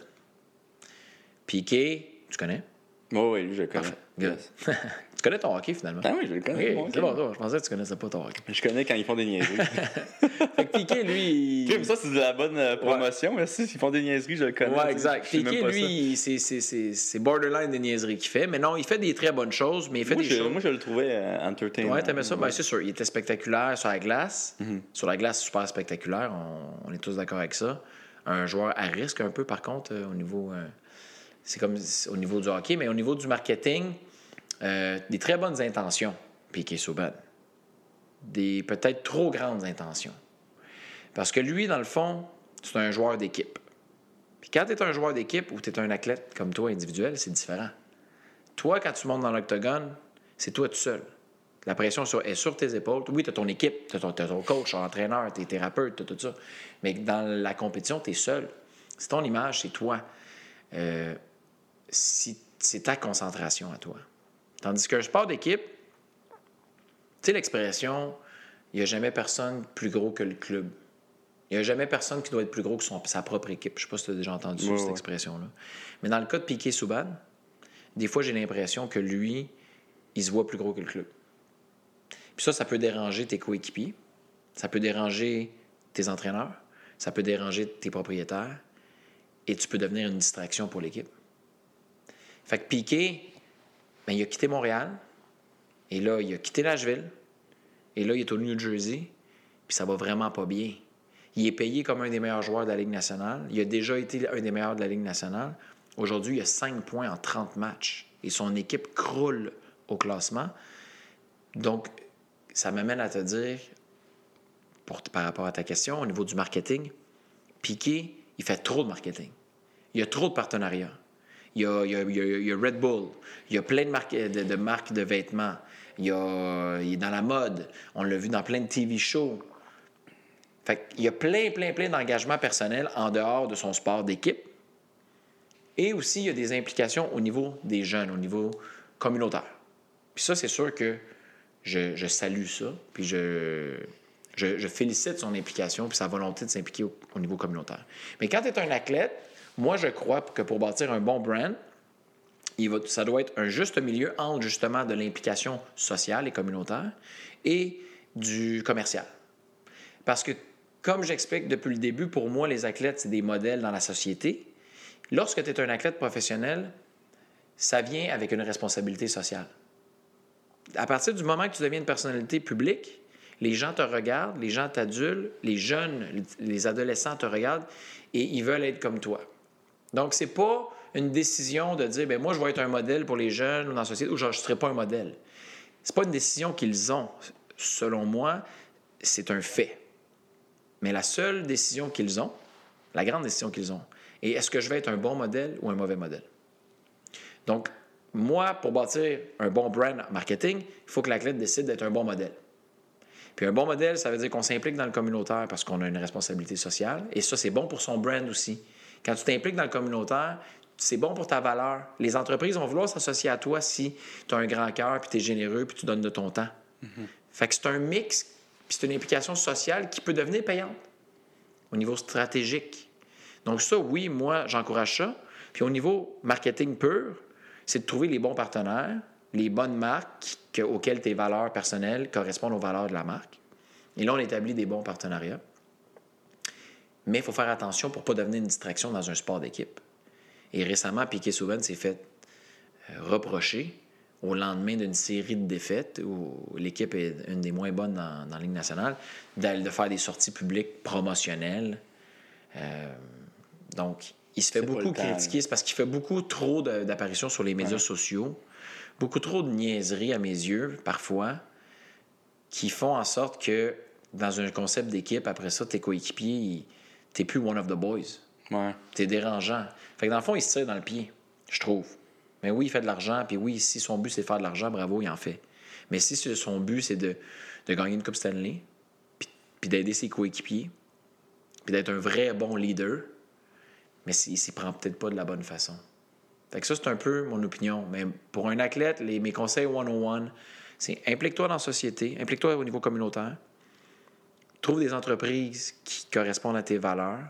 Piqué, tu connais? Oui, oui, lui, je le connais. Yes. [laughs] tu connais ton hockey finalement? Ah oui, je le connais. C'est bon, ça. Je pensais que tu connaissais pas ton hockey. Je connais quand ils font des niaiseries. [laughs] Fait que Piqué, lui. il- ça, c'est de la bonne euh, promotion. Merci. S'ils font des niaiseries, je le connais. Ouais, exact. Piqué, lui, c'est- borderline des niaiseries qu'il fait. Mais non, il fait des très bonnes choses, mais il fait Moi des je, choses. moi, je le trouvais euh, entertainant. Ouais, t'aimais ça? Ben, c'est sûr. Il était spectaculaire sur la glace. Mhm. Sur la glace, super spectaculaire. On, on est tous d'accord avec ça. Un joueur à risque, un peu, par contre, euh, au niveau. euh, c'est comme au niveau du hockey, mais au niveau du marketing, euh, des très bonnes intentions, Piqué Souban. Des peut-être trop grandes intentions. Parce que lui, dans le fond, c'est un joueur d'équipe. Puis quand tu es un joueur d'équipe ou tu es un athlète comme toi individuel, c'est différent. Toi, quand tu montes dans l'octogone, c'est toi tout seul. La pression est sur tes épaules. Oui, tu as ton équipe, tu as, ton coach, ton entraîneur, tes thérapeutes, t'as tout ça. Mais dans la compétition, tu es seul. C'est ton image, c'est toi. Euh, si- c'est ta concentration à toi. Tandis qu'un sport d'équipe, sais, l'expression, il n'y a jamais personne plus gros que le club. Il n'y a jamais personne qui doit être plus gros que son- sa propre équipe. Je ne sais pas si tu as déjà entendu ça, cette ouais. expression-là. Mais dans le cas de Piqué Souban, des fois, j'ai l'impression que lui, il se voit plus gros que le club. Puis ça, ça peut déranger tes coéquipiers, ça peut déranger tes entraîneurs, ça peut déranger tes propriétaires, et tu peux devenir une distraction pour l'équipe. Fait que Piqué, ben, il a quitté Montréal, et là, il a quitté Nashville, et là, il est au New Jersey, puis ça va vraiment pas bien. Il est payé comme un des meilleurs joueurs de la Ligue nationale. Il a déjà été un des meilleurs de la Ligue nationale. Aujourd'hui, il a 5 points en 30 matchs, et son équipe croule au classement. Donc, ça m'amène à te dire, pour, par rapport à ta question, au niveau du marketing, Piqué, il fait trop de marketing. Il y a trop de partenariats. Il y a, il y a- il y a- il Red Bull. Il y a plein de marques de, marques de vêtements. Il, y a, il est dans la mode. On l'a vu dans plein de TV shows. Fait qu'il y a plein, plein, plein d'engagements personnels en dehors de son sport d'équipe. Et aussi, il y a des implications au niveau des jeunes, au niveau communautaire. Puis ça, c'est sûr que je, je salue ça. Puis je, je, je félicite son implication puis sa volonté de s'impliquer au, au niveau communautaire. Mais quand tu es un athlète, moi, je crois que pour bâtir un bon brand, ça doit être un juste milieu entre justement de l'implication sociale et communautaire et du commercial. Parce que, comme j'explique depuis le début, pour moi, les athlètes, c'est des modèles dans la société. Lorsque tu es un athlète professionnel, ça vient avec une responsabilité sociale. À partir du moment que tu deviens une personnalité publique, les gens te regardent, les gens t'adulent, les jeunes, les adolescents te regardent et ils veulent être comme toi. Donc, c'est pas une décision de dire, ben moi, je vais être un modèle pour les jeunes dans la société, ou je ne serai pas un modèle. C'est pas une décision qu'ils ont. Selon moi, c'est un fait. Mais la seule décision qu'ils ont, la grande décision qu'ils ont, est est-ce que je vais être un bon modèle ou un mauvais modèle? Donc, moi, pour bâtir un bon brand marketing, il faut que l'athlète décide d'être un bon modèle. Puis un bon modèle, ça veut dire qu'on s'implique dans le communautaire parce qu'on a une responsabilité sociale. Et ça, c'est bon pour son brand aussi. Quand tu t'impliques dans le communautaire, c'est bon pour ta valeur. Les entreprises vont vouloir s'associer à toi si tu as un grand cœur, puis tu es généreux, puis tu donnes de ton temps. Fait que c'est un mix, puis c'est une implication sociale qui peut devenir payante au niveau stratégique. Donc ça, oui, moi, j'encourage ça. Puis au niveau marketing pur, c'est de trouver les bons partenaires, les bonnes marques auxquelles tes valeurs personnelles correspondent aux valeurs de la marque. Et là, on établit des bons partenariats. Mais il faut faire attention pour ne pas devenir une distraction dans un sport d'équipe. Et récemment, Piquet Souven s'est fait euh, reprocher au lendemain d'une série de défaites où l'équipe est une des moins bonnes dans, dans la Ligue nationale, d'aller- de faire des sorties publiques promotionnelles. Euh, donc, il se fait beaucoup critiquer. C'est parce qu'il fait beaucoup trop d'apparitions sur les médias sociaux, beaucoup trop de niaiseries à mes yeux, parfois, qui font en sorte que dans un concept d'équipe, après ça, tes coéquipiers, ils- t'es plus one of the boys. Ouais. T'es dérangeant. Fait que dans le fond, il se tire dans le pied, je trouve. Mais oui, il fait de l'argent, puis oui, si son but c'est de faire de l'argent, bravo, il en fait. Mais si son but c'est de, de gagner une Coupe Stanley, puis, puis d'aider ses coéquipiers, puis d'être un vrai bon leader, mais s'il s'y prend peut-être pas de la bonne façon. Fait que ça, c'est un peu mon opinion. Mais pour un athlète, les, mes conseils 101, c'est implique-toi dans la société, implique-toi au niveau communautaire, trouve des entreprises qui correspondent à tes valeurs,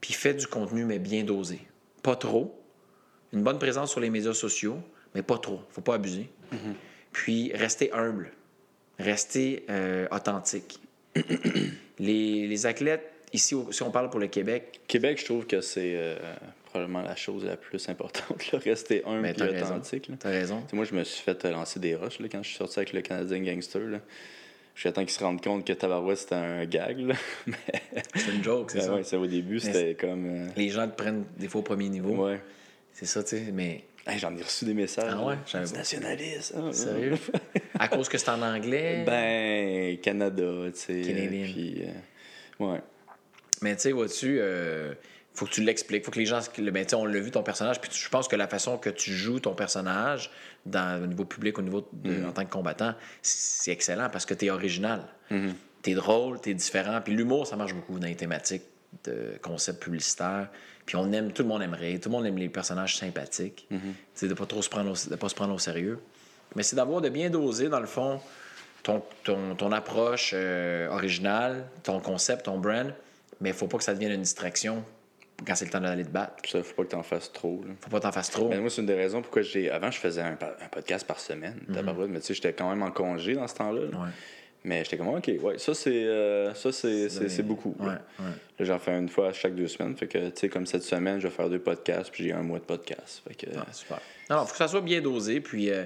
puis fais du contenu, mais bien dosé. Pas trop. Une bonne présence sur les médias sociaux, mais pas trop. faut pas abuser. Puis rester humble. Rester euh, authentique. [clears throat] les, les athlètes, ici, si on parle pour le Québec, Québec, je trouve que c'est euh, probablement la chose la plus importante. Là. Rester humble ben, et authentique. T'as raison. Moi, je me suis fait lancer des roches là, quand je suis sorti avec le Canadien Gangster. Là. Jusqu'à temps qu'ils se rendent compte que Tabarouette, c'était un gag. Là. [laughs] Mais C'est une joke, c'est ouais, ça. ouais, c'est au début, c'était comme. euh, Les gens te prennent des fois au premier niveau. Ouais. C'est ça, tu sais, mais Hey, J'en ai reçu des messages. Ah ouais? J'avais nationaliste. ah, sérieux? [laughs] à cause que c'est en anglais? Ben, Canada, tu sais. Canadien. Puis, euh, ouais. Mais tu sais, vois-tu, euh, faut que tu l'expliques. faut que les gens. Ben, on l'a vu ton personnage. Puis je pense que la façon que tu joues ton personnage dans, au niveau public, au niveau de- en tant que combattant, c'est excellent parce que tu es original. Tu es drôle, tu es différent. Puis l'humour, ça marche beaucoup dans les thématiques de concepts publicitaires. Puis on aime, tout le monde aimerait. Tout le monde aime les personnages sympathiques. Tu sais, de pas trop se prendre au, de pas se prendre au sérieux. Mais c'est d'avoir de bien doser, dans le fond, ton, ton, ton approche euh, originale, ton concept, ton brand, mais il faut pas que ça devienne une distraction quand c'est le temps d'aller te battre. Ça, faut pas que t'en fasses trop. Là. faut pas t'en fasses trop. Mais moi, c'est une des raisons pourquoi j'ai. Avant, je faisais un, podcast par semaine, tabarouette, mais tu sais, j'étais quand même en congé dans ce temps-là. Ouais. Mais j'étais comme, OK, ouais, ça, c'est euh, ça, c'est, beaucoup. Ouais, là. j'en fais une fois chaque deux semaines. Fait que, tu sais, comme cette semaine, je vais faire deux podcasts, puis j'ai un mois de podcast. Fait que, Ah, super. Non, il faut que ça soit bien dosé. Puis, euh,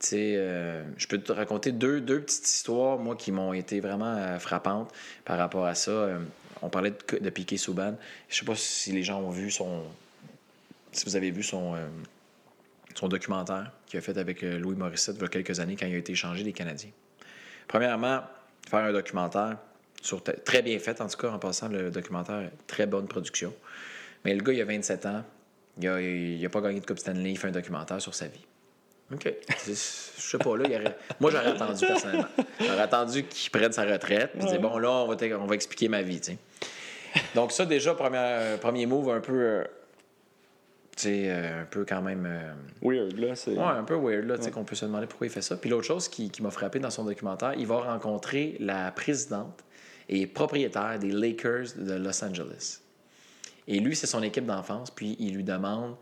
tu sais, euh, je peux te raconter deux, deux petites histoires, moi, qui m'ont été vraiment euh, frappantes par rapport à ça. On parlait de, de Piqué Souban. Je sais pas si les gens ont vu son. Si vous avez vu son, euh, documentaire qu'il a fait avec euh, Louis Morissette il y a quelques années quand il a été échangé des Canadiens. Premièrement, faire un documentaire, très bien fait en tout cas, en passant, le documentaire, très bonne production. Mais le gars, il a 27 ans, il a, il a pas gagné de Coupe Stanley, il fait un documentaire sur sa vie. OK. Je sais pas, là, il aurait- moi, j'aurais attendu personnellement. J'aurais attendu qu'il prenne sa retraite, puis dire, bon, là, on va, te- on va expliquer ma vie, tu sais. Donc, ça, déjà, premier, euh, premier move un peu. euh, tu sais, euh, un peu quand même. euh, weird, là. C'est... Ouais, un peu weird, là, tu sais, qu'on peut se demander pourquoi il fait ça. Puis l'autre chose qui, qui m'a frappé dans son documentaire, il va rencontrer la présidente et propriétaire des Lakers de Los Angeles. Et lui, c'est son équipe d'enfance, puis il lui demande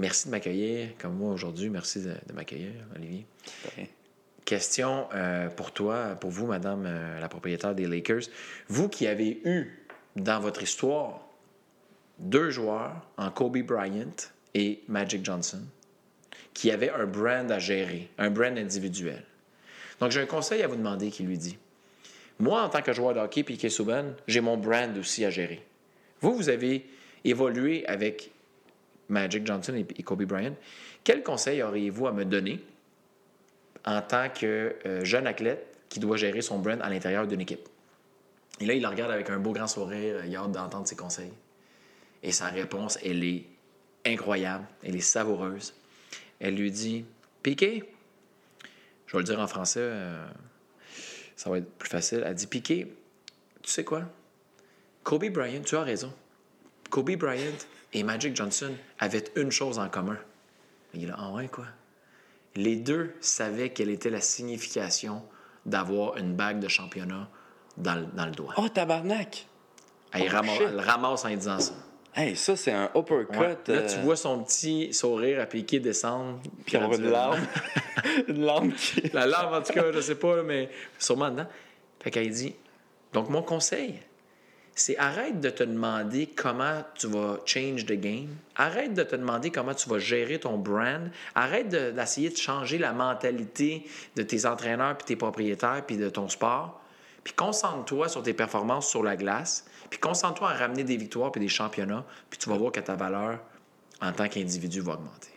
Merci de m'accueillir, comme moi aujourd'hui, merci de, de m'accueillir, Olivier. Question euh, pour toi, pour vous, madame euh, la propriétaire des Lakers. Vous qui avez eu dans votre histoire deux joueurs en Kobe Bryant et Magic Johnson qui avaient un brand à gérer, un brand individuel. Donc, j'ai un conseil à vous demander qui lui dit Moi, en tant que joueur de hockey, Piquet Souban, j'ai mon brand aussi à gérer. Vous, vous avez évolué avec Magic Johnson et Kobe Bryant. Quel conseil auriez-vous à me donner en tant que euh, jeune athlète qui doit gérer son brand à l'intérieur d'une équipe? Et là, il la regarde avec un beau grand sourire, il a hâte d'entendre ses conseils. Et sa réponse, elle est incroyable, elle est savoureuse. Elle lui dit Piqué, je vais le dire en français, euh, ça va être plus facile. Elle dit Piqué, tu sais quoi? Kobe Bryant, tu as raison. Kobe Bryant et Magic Johnson avaient une chose en commun. Il est là, ah ouais, quoi? Les deux savaient quelle était la signification d'avoir une bague de championnat dans, le- dans le doigt. Oh, tabarnak! elle, oh, rama- shit. elle ramasse en disant ça. Hey, ça, c'est un uppercut. Ouais. Là, tu euh, vois son petit sourire piquer descendre. Puis avoir une larme. [laughs] une larme qui. La larme, en tout cas, je sais pas, mais sûrement dedans. Fait qu'elle dit Donc, mon conseil, c'est arrête de te demander comment tu vas change the game. Arrête de te demander comment tu vas gérer ton brand. Arrête de- d'essayer de, changer la mentalité de tes entraîneurs, puis tes propriétaires, puis de ton sport. Puis concentre-toi sur tes performances sur la glace. Puis concentre-toi à ramener des victoires puis des championnats. Puis tu vas voir que ta valeur en tant qu'individu va augmenter.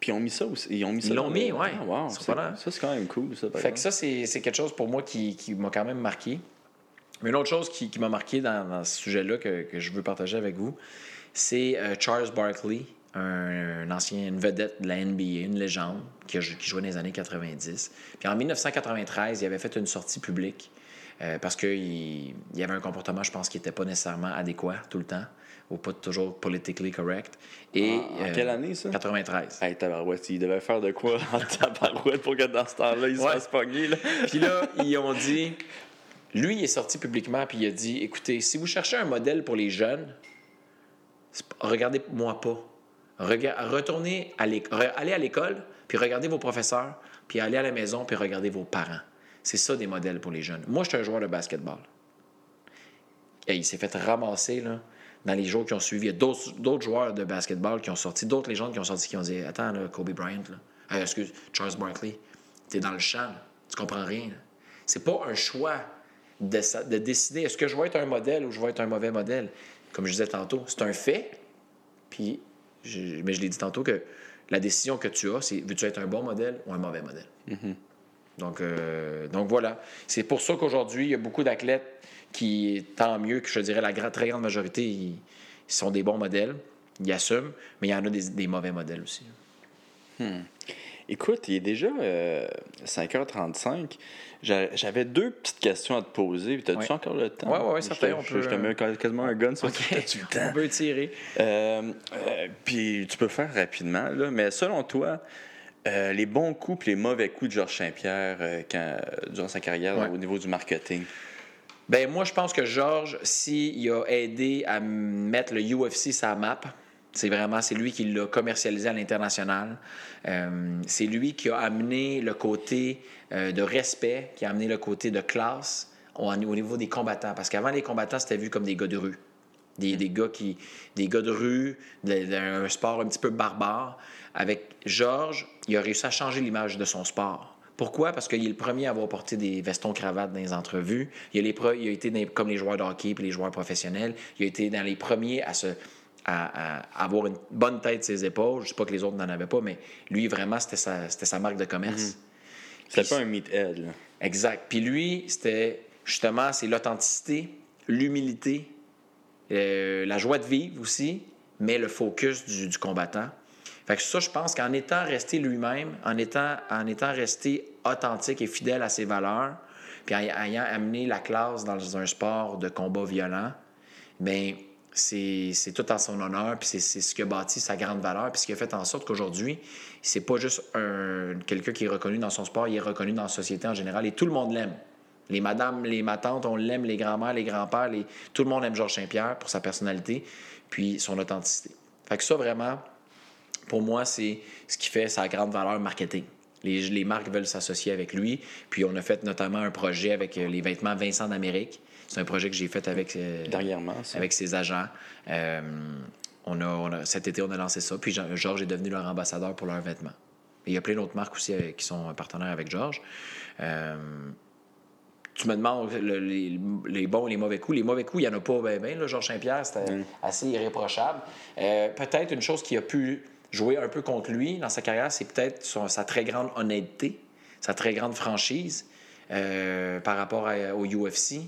Puis ils ont mis ça aussi. Ils ont mis ça Ils l'ont mis, ouais. Ah, wow. Ça, c'est quand même cool, ça. Fait que ça, c'est c'est quelque chose pour moi qui, qui m'a quand même marqué. Mais une autre chose qui, qui m'a marqué dans, dans ce sujet-là que, que je veux partager avec vous, c'est euh, Charles Barkley, un, un ancien, une vedette de la NBA, une légende qui, a, qui jouait dans les années 90. Puis en 1993, il avait fait une sortie publique euh, parce qu'il il y avait un comportement, je pense, qui n'était pas nécessairement adéquat tout le temps ou pas toujours politically correct. Et, En- en quelle année, ça? 93. Hey, tabarouette, il devait faire de quoi en [laughs] tabarouette pour que dans ce temps-là, il se Ouais. fasse pogner, là. Puis là, ils ont dit. Lui, il est sorti publiquement, puis il a dit écoutez, si vous cherchez un modèle pour les jeunes, regardez-moi pas. Retournez à l'école, allez à l'école, puis regardez vos professeurs, puis allez à la maison, puis regardez vos parents. C'est ça des modèles pour les jeunes. Moi, je suis un joueur de basketball. Et il s'est fait ramasser là, dans les jours qui ont suivi. Il y a d'autres joueurs de basketball qui ont sorti, d'autres légendes qui ont sorti, qui ont dit Attends, Kobe Bryant, là. Excuse, Charles Barkley, t'es dans le champ, là. tu comprends rien. C'est pas un choix de, décider est-ce que je vais être un modèle ou je vais être un mauvais modèle? Comme je disais tantôt, c'est un fait. Puis, je- mais je l'ai dit tantôt que la décision que tu as, c'est veux-tu être un bon modèle ou un mauvais modèle? Donc, euh, donc voilà. C'est pour ça qu'aujourd'hui, il y a beaucoup d'athlètes qui, tant mieux que je dirais la très grande majorité, ils, ils sont des bons modèles, ils assument, mais il y en a des, des mauvais modèles aussi. Écoute, il est déjà euh, 5h35. J'a- J'avais deux petites questions à te poser. Puis T'as-tu encore le temps? Ouais, ouais, ouais, certain, Je, peut, je te mets quasiment un gun sur T'as-tu le temps? On peut tirer. Euh, euh, puis tu peux faire rapidement, là, mais selon toi, Euh, les bons coups et les mauvais coups de Georges Saint-Pierre euh, durant sa carrière Ouais. au niveau du marketing? Ben moi, je pense que Georges, s'il a aidé à mettre le UFC sa map, c'est vraiment c'est lui qui l'a commercialisé à l'international. Euh, c'est lui qui a amené le côté euh, de respect, qui a amené le côté de classe au, au niveau des combattants. Parce qu'avant, les combattants, c'était vu comme des gars de rue. Des, des gars qui de rue, d'un sport un petit peu barbare. Avec Georges, il a réussi à changer l'image de son sport. Pourquoi? Parce qu'il est le premier à avoir porté des vestons cravates dans les entrevues. Il a, les été comme les joueurs de hockey les joueurs professionnels. Il a été dans les premiers à, se, à, à avoir une bonne tête sur ses épaules. Je ne sais pas que les autres n'en avaient pas, mais lui, vraiment, c'était sa, c'était sa marque de commerce. C'était Puis- pas un meathead. Là. Exact. Puis lui, c'était justement, c'est l'authenticité, l'humilité, euh, la joie de vivre aussi, mais le focus du, du combattant. Fait que ça, je pense qu'en étant resté lui-même, en étant, en étant resté authentique et fidèle à ses valeurs, puis en ayant amené la classe dans un sport de combat violent, ben c'est tout en son honneur, puis c'est- ce qui a bâti sa grande valeur, puis ce qui a fait en sorte qu'aujourd'hui, c'est pas juste un, quelqu'un qui est reconnu dans son sport, il est reconnu dans la société en général, et tout le monde l'aime. Les madames, les matantes, on l'aime, les grands-mères, les grands-pères, tout le monde aime Georges Saint-Pierre pour sa personnalité, puis son authenticité. Fait que ça, vraiment, pour moi, c'est ce qui fait sa grande valeur marketing. Les, les marques veulent s'associer avec lui. Puis on a fait notamment un projet avec euh, les vêtements Vincent d'Amérique. C'est un projet que j'ai fait avec, euh, Dernièrement, ça. avec ses agents. Euh, on a, on a- cet été, on a lancé ça. Puis Georges est devenu leur ambassadeur pour leurs vêtements. Et il y a plein d'autres marques aussi euh, qui sont partenaires avec Georges. Euh, tu me demandes le- les, les bons et les mauvais coups. Les mauvais coups, il n'y en a pas bien, bien. là. Georges Saint-Pierre, c'était assez irréprochable. Euh, peut-être une chose qui a pu jouer un peu contre lui dans sa carrière, c'est peut-être sa très grande honnêteté, sa très grande franchise euh, par rapport à- au UFC,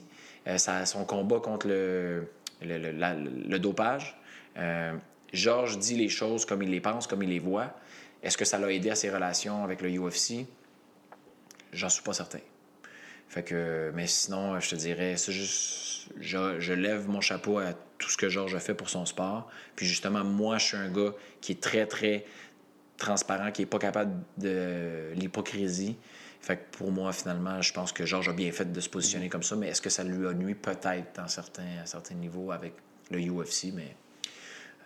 euh, son combat contre le, le, le- le dopage. Euh, Georges dit les choses comme il les pense, comme il les voit. Est-ce que ça l'a aidé à ses relations avec le UFC? J'en suis pas certain. Fait que, mais sinon, je te dirais, c'est juste, je, je lève mon chapeau à tout ce que Georges a fait pour son sport. Puis justement, moi, je suis un gars qui est très, très transparent, qui est pas capable de l'hypocrisie. Fait que pour moi, finalement, je pense que Georges a bien fait de se positionner comme ça, mais est-ce que ça lui a nuit? Peut-être dans certains, à certains niveaux avec le UFC, mais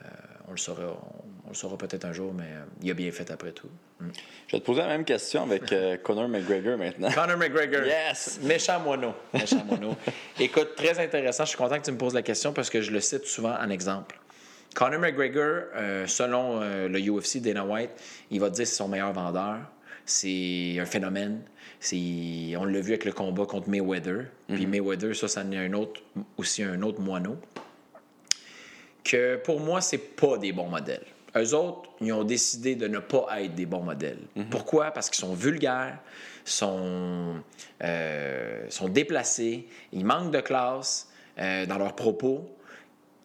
euh, on le saura, on, on le saura peut-être un jour, mais euh, il a bien fait après tout. Mm. Je vais te poser la même question avec euh, [laughs] Conor McGregor maintenant. Conor McGregor. Yes! Méchant moineau. Méchant moineau. Écoute, très intéressant. Je suis content que tu me poses la question parce que je le cite souvent en exemple. Conor McGregor, euh, selon le UFC Dana White, il va te dire que c'est son meilleur vendeur. C'est un phénomène. C'est, on l'a vu avec le combat contre Mayweather. Puis Mayweather, ça, ça en est un autre, aussi un autre moineau. Que pour moi, c'est pas des bons modèles. Eux autres, ils ont décidé de ne pas être des bons modèles. Pourquoi? Parce qu'ils sont vulgaires, sont, euh, sont déplacés, ils manquent de classe euh, dans leurs propos.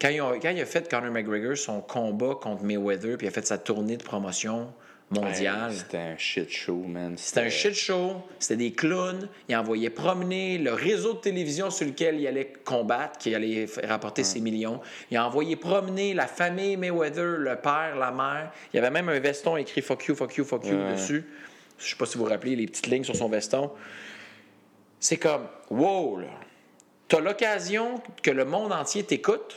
Quand il a fait Conor McGregor son combat contre Mayweather, puis il a fait sa tournée de promotion mondiale, Hey, C'était un shit show, man. c'était un shit show, c'était des clowns. Il envoyait promener le réseau de télévision sur lequel il allait combattre, qui allait rapporter ses millions. Il a envoyé promener la famille Mayweather, le père, la mère. Il y avait même un veston écrit fuck you, fuck you, fuck you Ouais. dessus. Je sais pas si vous vous rappelez les petites lignes sur son veston. C'est comme, wow, là. T'as l'occasion que le monde entier t'écoute.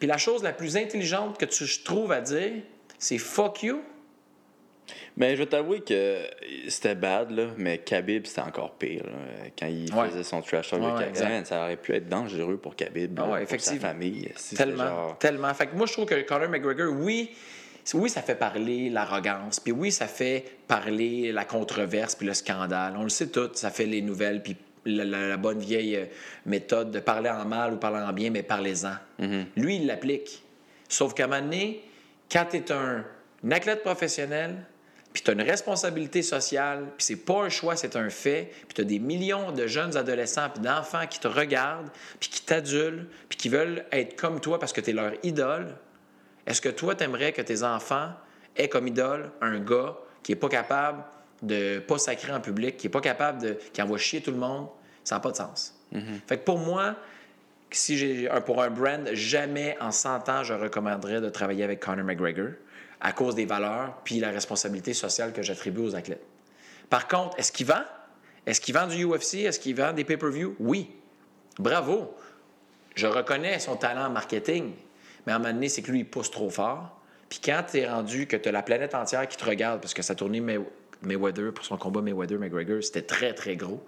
Puis la chose la plus intelligente que tu je trouve à dire, c'est fuck you. Mais je vais t'avouer que c'était bad, là, mais Khabib, c'était encore pire. là, quand il Ouais. faisait son trash talk Ouais, avec ouais, Khabib. exact. Man, Ça aurait pu être dangereux pour Khabib, Ah là, ouais, pour effectivement. sa famille. Si c'était Tellement, genre- tellement. Fait que moi, je trouve que Conor McGregor, oui, oui, ça fait parler l'arrogance, puis oui, ça fait parler la controverse, puis le scandale. On le sait tout, ça fait les nouvelles, puis la, la- la bonne vieille euh, méthode de parler en mal ou parler en bien, mais parlez-en. Lui, il l'applique. Sauf qu'à un moment donné, quand tu es un, un athlète professionnel, puis tu as une responsabilité sociale, puis c'est pas un choix, c'est un fait, puis tu as des millions de jeunes adolescents puis d'enfants qui te regardent, puis qui t'adulent, puis qui veulent être comme toi parce que tu es leur idole, est-ce que toi, tu aimerais que tes enfants aient comme idole un gars qui est pas capable de pas sacrer en public, qui est pas capable de. qui envoie chier tout le monde? Ça n'a pas de sens. Fait que pour moi, si j'ai un, pour un brand, jamais en 100 ans, je recommanderais de travailler avec Conor McGregor. À cause des valeurs puis la responsabilité sociale que j'attribue aux athlètes. Par contre, est-ce qu'il vend? Est-ce qu'il vend du UFC? Est-ce qu'il vend des pay-per-view? Oui. Bravo. Je reconnais son talent en marketing, mais à un moment donné, c'est que lui, il pousse trop fort. Puis quand tu es rendu que tu as la planète entière qui te regarde, parce que sa tournée May- Mayweather, pour son combat Mayweather-McGregor, c'était très, très gros.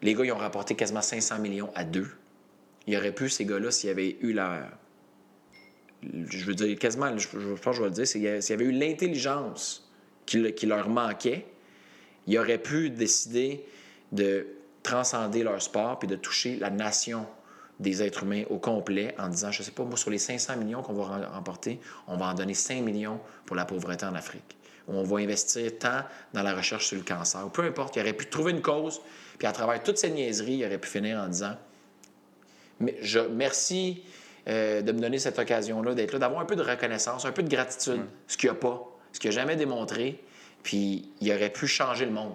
Les gars, ils ont rapporté quasiment 500 millions à deux. Il y aurait pu, ces gars-là, s'il y avait eu la. Je veux dire, quasiment, je, pense que je vais le dire, s'il y avait eu l'intelligence qui, le- qui leur manquait, ils auraient pu décider de transcender leur sport puis de toucher la nation des êtres humains au complet en disant, je sais pas, moi, sur les 500 millions qu'on va rem- remporter, on va en donner 5 millions pour la pauvreté en Afrique. On va investir tant dans la recherche sur le cancer. Ou peu importe, il aurait pu trouver une cause, puis à travers toutes ces niaiseries, il aurait pu finir en disant, mais je, merci euh, de me donner cette occasion-là, d'être là, d'avoir un peu de reconnaissance, un peu de gratitude, ce qu'il n'y a pas, ce qu'il n'a jamais démontré, puis il aurait pu changer le monde.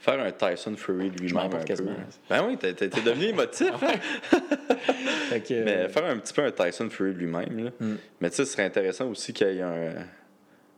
Faire un Tyson Fury lui-même. un quasiment. peu. Ben oui, t'es, devenu émotif. hein? [laughs] Que, Mais faire un petit peu un Tyson Fury lui-même. là. Mm. Mais tu sais, ce serait intéressant aussi qu'il y ait un,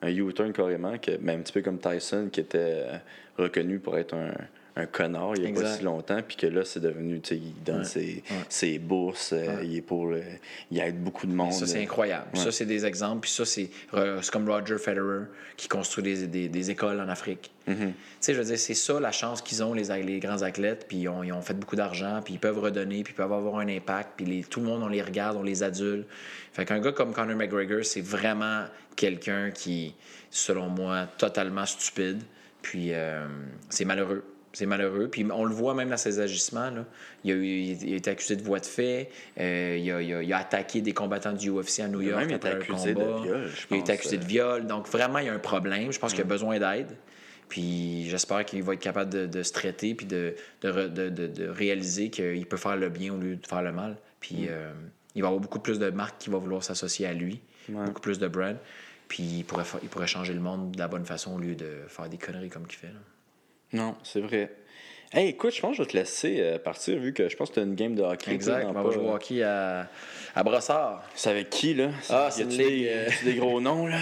un U-turn carrément, que, ben, un petit peu comme Tyson, qui était euh, reconnu pour être un, un connard il n'y a pas si longtemps, puis que là, c'est devenu, tu sais, il donne Ouais. ses, ses bourses, euh, il est pour le- il aide beaucoup de monde. Ça, c'est incroyable. Ça, c'est des exemples. Puis ça, c'est euh, c'est comme Roger Federer qui construit des, des- des écoles en Afrique. Mm-hmm. Tu sais, je veux dire, c'est ça la chance qu'ils ont, les, les grands athlètes. Puis ils ont, ils ont fait beaucoup d'argent, puis ils peuvent redonner, puis ils peuvent avoir un impact. Puis les- tout le monde, on les regarde, on les adule. Fait qu'un gars comme Conor McGregor, c'est vraiment quelqu'un qui, selon moi, totalement stupide. Puis euh, c'est malheureux. C'est malheureux. Puis on le voit même dans ses agissements. Là. Il, a eu- il a été accusé de voie de fait. Euh, il, a, il a- il a attaqué des combattants du UFC à New Il a York. même été accusé de viol, je Il a été accusé de viol. Donc vraiment, il y a un problème. Je pense qu'il a besoin d'aide. Puis j'espère qu'il va être capable de, de se traiter puis de, de, re- de- de- de réaliser qu'il peut faire le bien au lieu de faire le mal. Puis euh, il va avoir beaucoup plus de marques qui vont vouloir s'associer à lui, beaucoup plus de brands. Puis il pourrait, il pourrait changer le monde de la bonne façon au lieu de faire des conneries comme qu'il fait. là. Non, c'est vrai. Hey, écoute, je pense que je vais te laisser euh, partir vu que je pense que tu as une game de hockey. Exact. On va jouer au hockey à, à Brossard. C'est avec qui, là? Ah, c'est des, ligue, euh, y a-tu des gros [laughs] noms, là?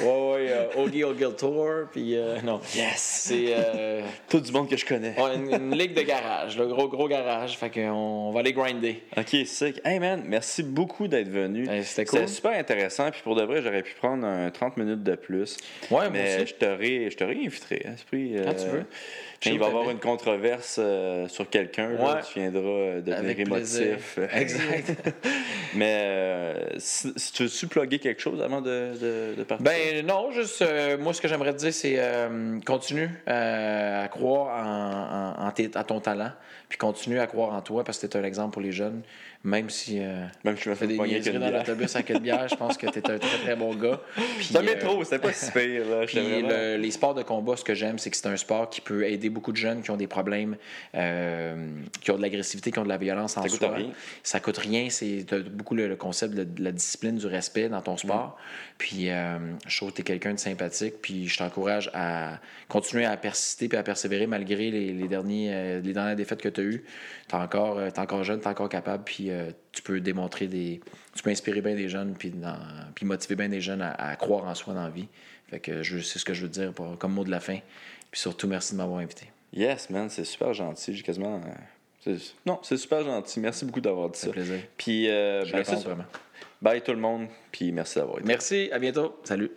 Ouais, ouais, euh, Ogie Ogill Tour. Puis euh, non. Yes! C'est euh, [laughs] Tout du monde que je connais. une, une ligue de garage, le gros, gros garage. Fait qu'on on va aller grinder. Ok, sick. Hey man, merci beaucoup d'être venu. Hey, c'était cool. super intéressant. Puis pour de vrai, j'aurais pu prendre un 30 minutes de plus. Ouais, moi mais aussi. je je te réinviterai. hein, Quand tu veux? Il va y avoir une controverse euh, sur quelqu'un, Ouais. tu viendras euh, devenir Avec émotif. [laughs] Exact. [laughs] mais euh, si, si tu veux-tu plugger quelque chose avant de, de, de partir? Ben non, juste euh, moi ce que j'aimerais te dire c'est continue à croire en, en- en à ton talent, puis continue à croire en toi parce que tu es un exemple pour les jeunes, même si euh, Même si tu fais des niaiseries dans l'autobus avec une bière, je pense que tu es un très très bon gars. [laughs] Puis, un euh, métro, c'était pas si pire. Là. J'étais Puis vraiment- le- les sports de combat, ce que j'aime, c'est que c'est un sport qui peut aider beaucoup de jeunes qui ont des problèmes, euh, qui ont de l'agressivité, qui ont de la violence en Ça coûte soi. rien. Ça coûte rien. C'est beaucoup le, le concept de, de la discipline, du respect dans ton sport. Puis euh, je trouve que tu es quelqu'un de sympathique. Puis je t'encourage à continuer à persister puis à persévérer malgré les, les derniers, euh, les dernières défaites que tu as eues. Tu es encore, euh, t'es encore jeune, tu es encore capable. Puis tu peux démontrer des. Tu peux inspirer bien des jeunes puis, dans- puis motiver bien des jeunes à, à croire en soi dans la vie. Fait que c'est ce que je veux dire pour- comme mot de la fin. Puis surtout, merci de m'avoir invité. Yes, man, c'est super gentil. J'ai quasiment. Non, c'est super gentil. Merci beaucoup d'avoir dit Ça plaisir. Puis, Je ben, Bye tout le monde. Puis merci d'avoir été. Merci, à bientôt. Salut.